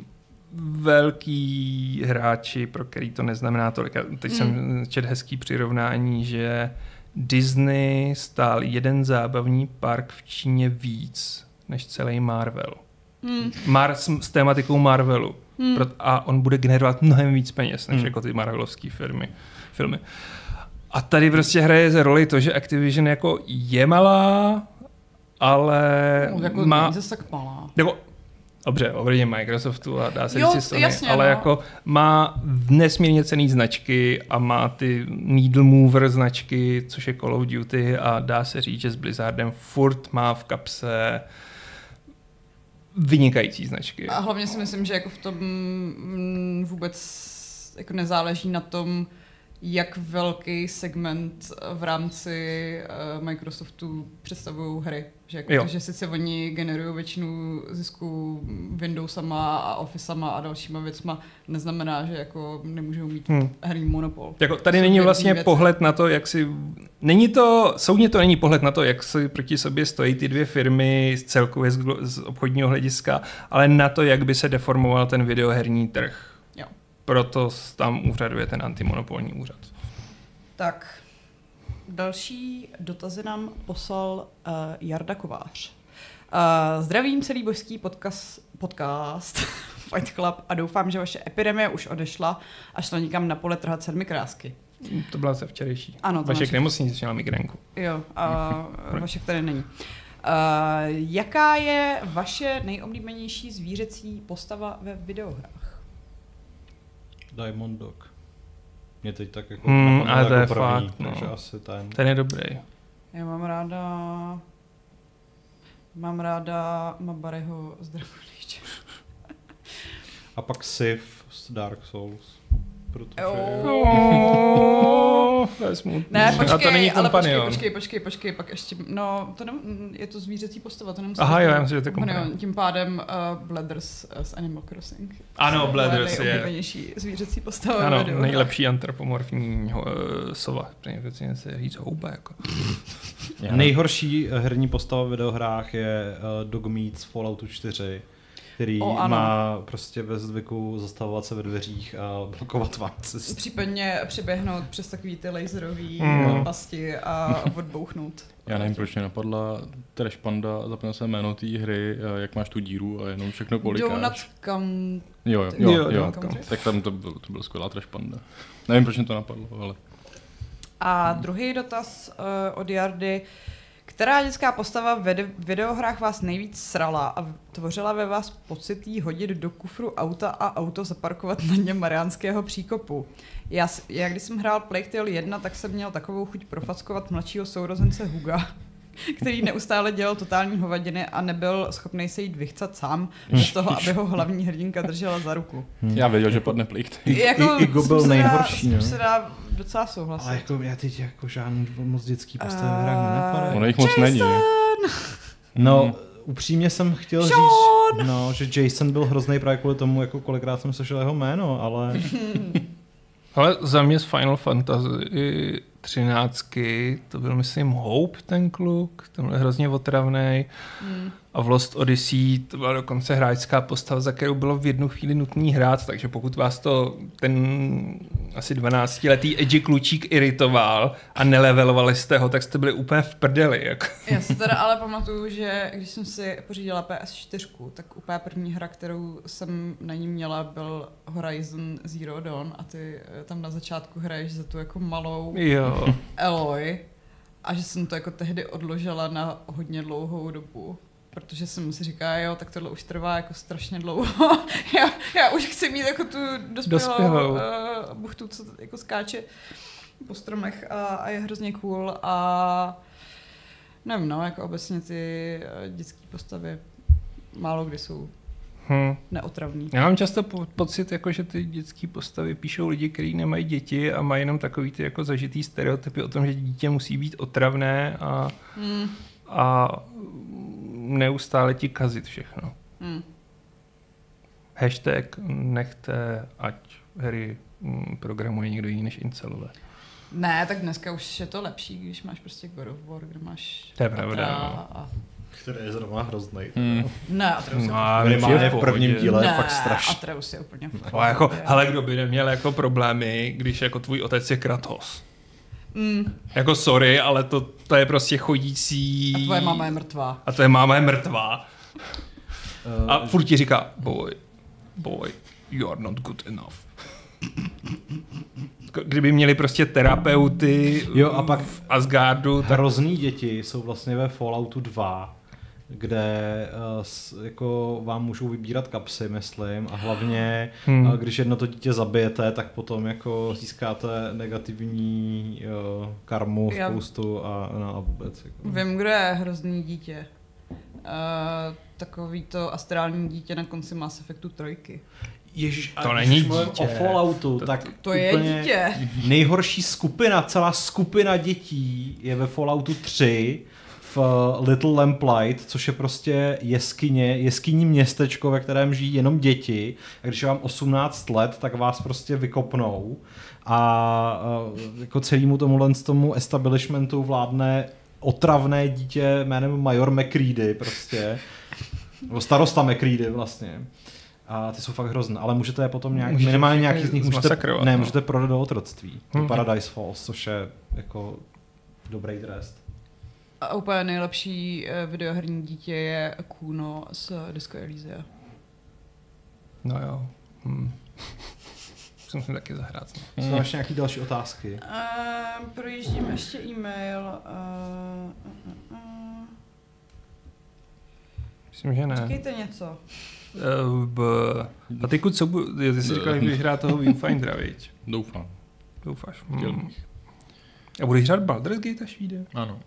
velký hráči, pro který to neznamená tolik. Teď Hmm. jsem čet hezký přirovnání, že Disney stál jeden zábavní park v Číně víc než celý Marvel. Hmm. Mar- s, s tématikou Marvelu. Hmm. A on bude generovat mnohem víc peněz, než Hmm. jako ty Marvelovské firmy, filmy. A tady prostě hraje ze roli to, že Activision jako je malá, ale No, jako má... není zase tak malá. Nebo, dobře, oproti Microsoftu a dá se Jo, říct Sony, jasně, ale no. jako má nesmírně cený značky a má ty needle mover značky, což je Call of Duty a dá se říct, že s Blizzardem furt má v kapse vynikající značky. A hlavně si myslím, že jako v tom mm, vůbec jako nezáleží na tom, jak velký segment v rámci uh, Microsoftu představují hry. Že, jako že sice oni generují většinu zisku Windowsama a Officema a dalšíma věcma, neznamená, že jako nemůžou mít Hmm. herní monopol. Jako tady není vlastně věci. pohled na to, jak si... Není to, soudně to není pohled na to, jak si proti sobě stojí ty dvě firmy z celkově z, z obchodního hlediska, ale na to, jak by se deformoval ten videoherní trh. Jo. Proto tam úřaduje ten antimonopolní úřad. Tak, další dotazy nám poslal uh, Jarda Kovář. Uh, zdravím celý božský podcast, podcast Fight Club a doufám, že vaše epidemie už odešla a šla někam na pole trhat sedmi krásky. To byla se včerejší. Ano, to Vašek naše- nemocnice měla migrénku. Jo, a Vašek tady není. Uh, jaká je vaše nejoblíbenější zvířecí postava ve videohrách? Diamond Dog. Mě teď tak jako Hmm, ale to jako je první, fakt, no. asi ten. Ten je dobrý. Já mám ráda... Mám ráda Mabareho z Dragon Age. A pak Sif z Dark Souls. Protože... Oh, to je smutný. Ne, počkej, A to není ale počkej, počkej, počkej, počkej, pak ještě, no, to ne, je to zvířecí postava, to nemusí Aha, být jo, já myslím, že to je kompanion. Tím pádem uh, Blathers uh, z Animal Crossing. Ano, Moje Blathers je nejoblíbenější zvířecí postava. ano, videohrách. nejlepší antropomorfní uh, sova. Protože se říct houba. Jako. Nejhorší eh, herní postava v videohrách je uh, Dog Meat z Falloutu 4, který O, ano. má prostě ve zvyku zastavovat se ve dveřích a blokovat vám cestu. Případně přiběhnout přes takový ty laserový Mm. pasti a odbouchnout. Já nevím, proč mě napadla Trash Panda, zapomněl jsem jméno té hry, eh, jak máš tu díru a jenom všechno polikáš. Donut kam... Jo, jo, jo, Jo, jo. Tak tam to byl, to byl skvělá Trash Panda. Nevím, proč mě to napadlo, ale... A druhý dotaz uh, od Jardy. Která dětská postava v vide- videohrách vás nejvíc srala a tvořila ve vás pocit jí hodit do kufru auta a auto zaparkovat na dně Mariánského příkopu? Já, já když jsem hrál Plague Tale 1, tak jsem měl takovou chuť profackovat mladšího sourozence Huga, který neustále dělal totální hovadiny a nebyl schopný se jít vychcat sám, bez toho, aby ho hlavní hrdinka držela za ruku. Já věděl, že padne plikt. I- I- Igo byl se dá- nejhorší, tím no. se dá docela souhlasit. Ale jako já teď jako žádný moc dětský postavy v Eh, hrách nenapadají. Ono jich moc není. No, Hmm. upřímně jsem chtěl Sean! říct, no, že Jason byl hrozný právě kvůli tomu, jako kolikrát jsem slyšel jeho jméno, ale Ale za mě z Final Fantasy 13 to byl, myslím, Hope ten kluk, ten byl hrozně otravný. Hmm. A v Lost Odyssey to byla dokonce hráčská postava, za kterou bylo v jednu chvíli nutný hrát, takže pokud vás to ten asi 12-letý edgy klučík iritoval a nelevelovali jste ho, tak jste byli úplně v prdeli. Jako. Já si teda ale pamatuju, že když jsem si pořídila PS4, tak úplně první hra, kterou jsem na ní měla, byl Horizon Zero Dawn a ty eh, tam na začátku hraješ za tu jako malou Jo. Eloy a že jsem to jako tehdy odložila na hodně dlouhou dobu. Protože jsem si říká, jo, tak tohle už trvá jako strašně dlouho. já, já už chci mít jako tu dospělou, Dospělou. Uh, buchtu, co jako skáče po stromech a, a je hrozně cool a nevím, no, jako obecně ty eh, dětské postavy málo kdy jsou Hm. neotravný. Já mám často po- pocit, jako, že ty dětské postavy píšou lidi, kteří nemají děti a mají jenom takový ty jako zažitý stereotypy o tom, že dítě musí být otravné a, Hmm. a neustále ti kazit všechno. Hmm. Hashtag nechte, ať hry mm, programuje někdo jiný než incelové. Ne, tak dneska už je to lepší, když máš prostě God of War, kde máš To je pravda, no. a... který je zrovna hrozný. Hmm. Ne, Atreus je No, a Minimálně je v prvním díle. ne, je fakt strašný. Atreus je úplně v No, jako, hele, kdo by neměl jako problémy, když jako tvůj otec je Kratos. Mm, Jako sorry, ale to, to je prostě chodící... a tvoje máma je mrtvá. A tvoje máma je mrtvá. Uh, A furt ti říká, boy, boy, you are not good enough. Kdyby měli prostě terapeuty Jo, a pak- v Asgardu, tak Hrozný děti jsou vlastně ve Falloutu 2, kde uh, s, jako vám můžou vybírat kapsy, myslím, a hlavně, Hmm. hmm. když jedno to dítě zabijete, tak potom jako získáte negativní uh, karmu Já- spoustu a, no, a vůbec. Jako. Vím, kdo je hrozný dítě. Uh, takový to astrální dítě na konci Mass Effectu trojky. Ježiš, a To není dítě. o Falloutu, To- tak To je úplně dítě. nejhorší skupina, celá skupina dětí je ve Falloutu 3 v eh, Little Lamplight, což je prostě jeskyně, jeskyní městečko, ve kterém žijí jenom děti. A když je vám 18 let, tak vás prostě vykopnou. A eh, jako celému tomuhle z tomu establishmentu vládne otravné dítě jménem Major McCready prostě. Nebo starosta McCready vlastně. A ty jsou fakt hrozné, ale můžete je potom nějak, Můžete minimálně nějaký z nich můžete, ne, no. můžete prodat do otroctví. Hmm. Paradise Falls, což je jako dobrý trest. A úplně nejlepší eh, videoherní dítě je Kuno z Disco Elysia. No jo. Hm. Musím si taky zahrát. Jsou ještě nějaké další otázky? Uh, projíždím ještě e-mail. Uh, uh, uh. Myslím, že ne. Říkejte něco. Uh, b... Patriku, co bu... Ty jsi říkal, že budeš hrát toho Viewfindera, viď? Doufám. Doufáš. Hmm. A budeš hrát Baldur's Gate, až vyjde? Ano.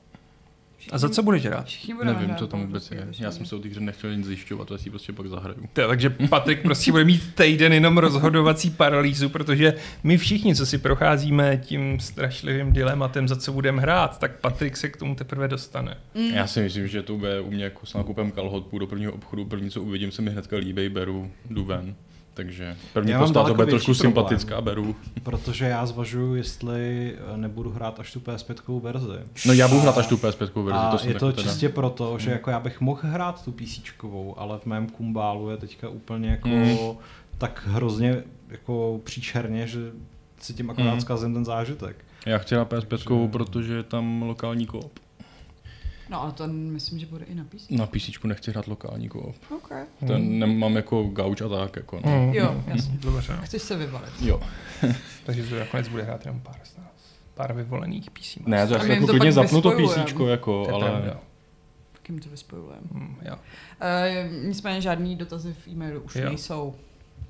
A za co budeš hrát? Všichni Nevím, hrát co tam vůbec je. Já jsem se o té hře nechtěl nic zjišťovat, já si prostě pak zahraju. To, takže Patrik prostě bude mít týden jenom rozhodovací paralýzu, protože my všichni, co si procházíme tím strašlivým dilematem, za co budeme hrát, tak Patrik se k tomu teprve dostane. Mm. Já si myslím, že to bude u mě jako s nákupem kalhot, půjdu do prvního obchodu, první co uvidím, se mi hnedka líbí, beru, jdu ven. Takže první Já postava to bude trošku problém. sympatická, beru. Protože já zvažuju, jestli eh, nebudu hrát až tu PS5 verzi. No já budu hrát až tu PS5 verzi, A to je to taky teda. čistě proto, že Hmm. jako já bych mohl hrát tu PC, ale v mém kumbálu je teďka úplně jako Hmm. tak hrozně jako příšerně, že si tím akorát Hmm. zkazím ten zážitek. Já chci na PS5, Takže- protože je tam lokální koop. No ale to myslím, že bude i na PC. Na PC nechci hrát lokální koop. OK. Ten nemám jako gauč a tak, jako no. Mm, Jo, jasně. Dobře, no. Chceš se vybalit. Jo. takže to nakonec bude hrát jenom pár, z nás. pár vyvolených PC. Ne, to A já jako to klidně zapnu to. PC, jako, To ale... pravda. Kým to vyspojujeme. Mm, jo. Uh, nicméně žádný dotazy v e-mailu už Jo. nejsou.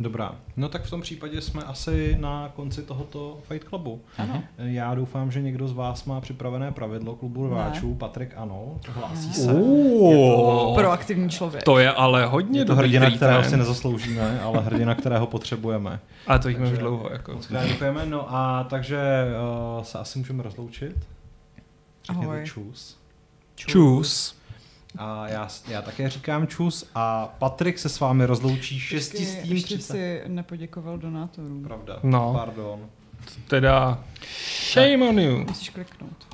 Dobrá, no tak v tom případě jsme asi na konci tohoto Fight Clubu. Ano. Já doufám, že někdo z vás má připravené pravidlo klubu rváčů. Patrik ano, hlásí Ne. se. Oh, Proaktivní člověk. to je ale hodně Je to dobrý hrdina, treatment. kterého si nezasloužíme, ale hrdina, kterého potřebujeme. Ale to jíme už dlouho. Jako. Děkujeme, no a takže uh, se asi můžeme rozloučit. Řekněte Ahoj. čus. Čus. A já, já také říkám čus a Patrik se s vámi rozloučí šestistým Ještě třicet. si nepoděkoval donátorům. Pravda, No. pardon. Teda shame on you. Musíš kliknout.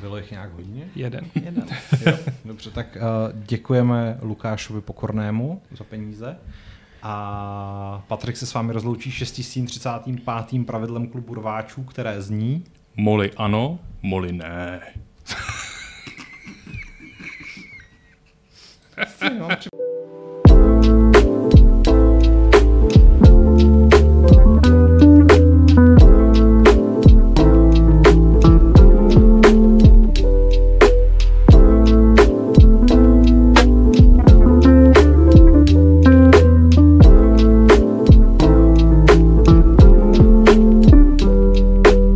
Bylo jich nějak hodně? Jeden. Jeden. Jo, dobře, tak uh, děkujeme Lukášovi Pokornému za peníze. A Patrik se s vámi rozloučí 635. pravidlem klubu rváčů, které zní Moli ano, moli ne. Mám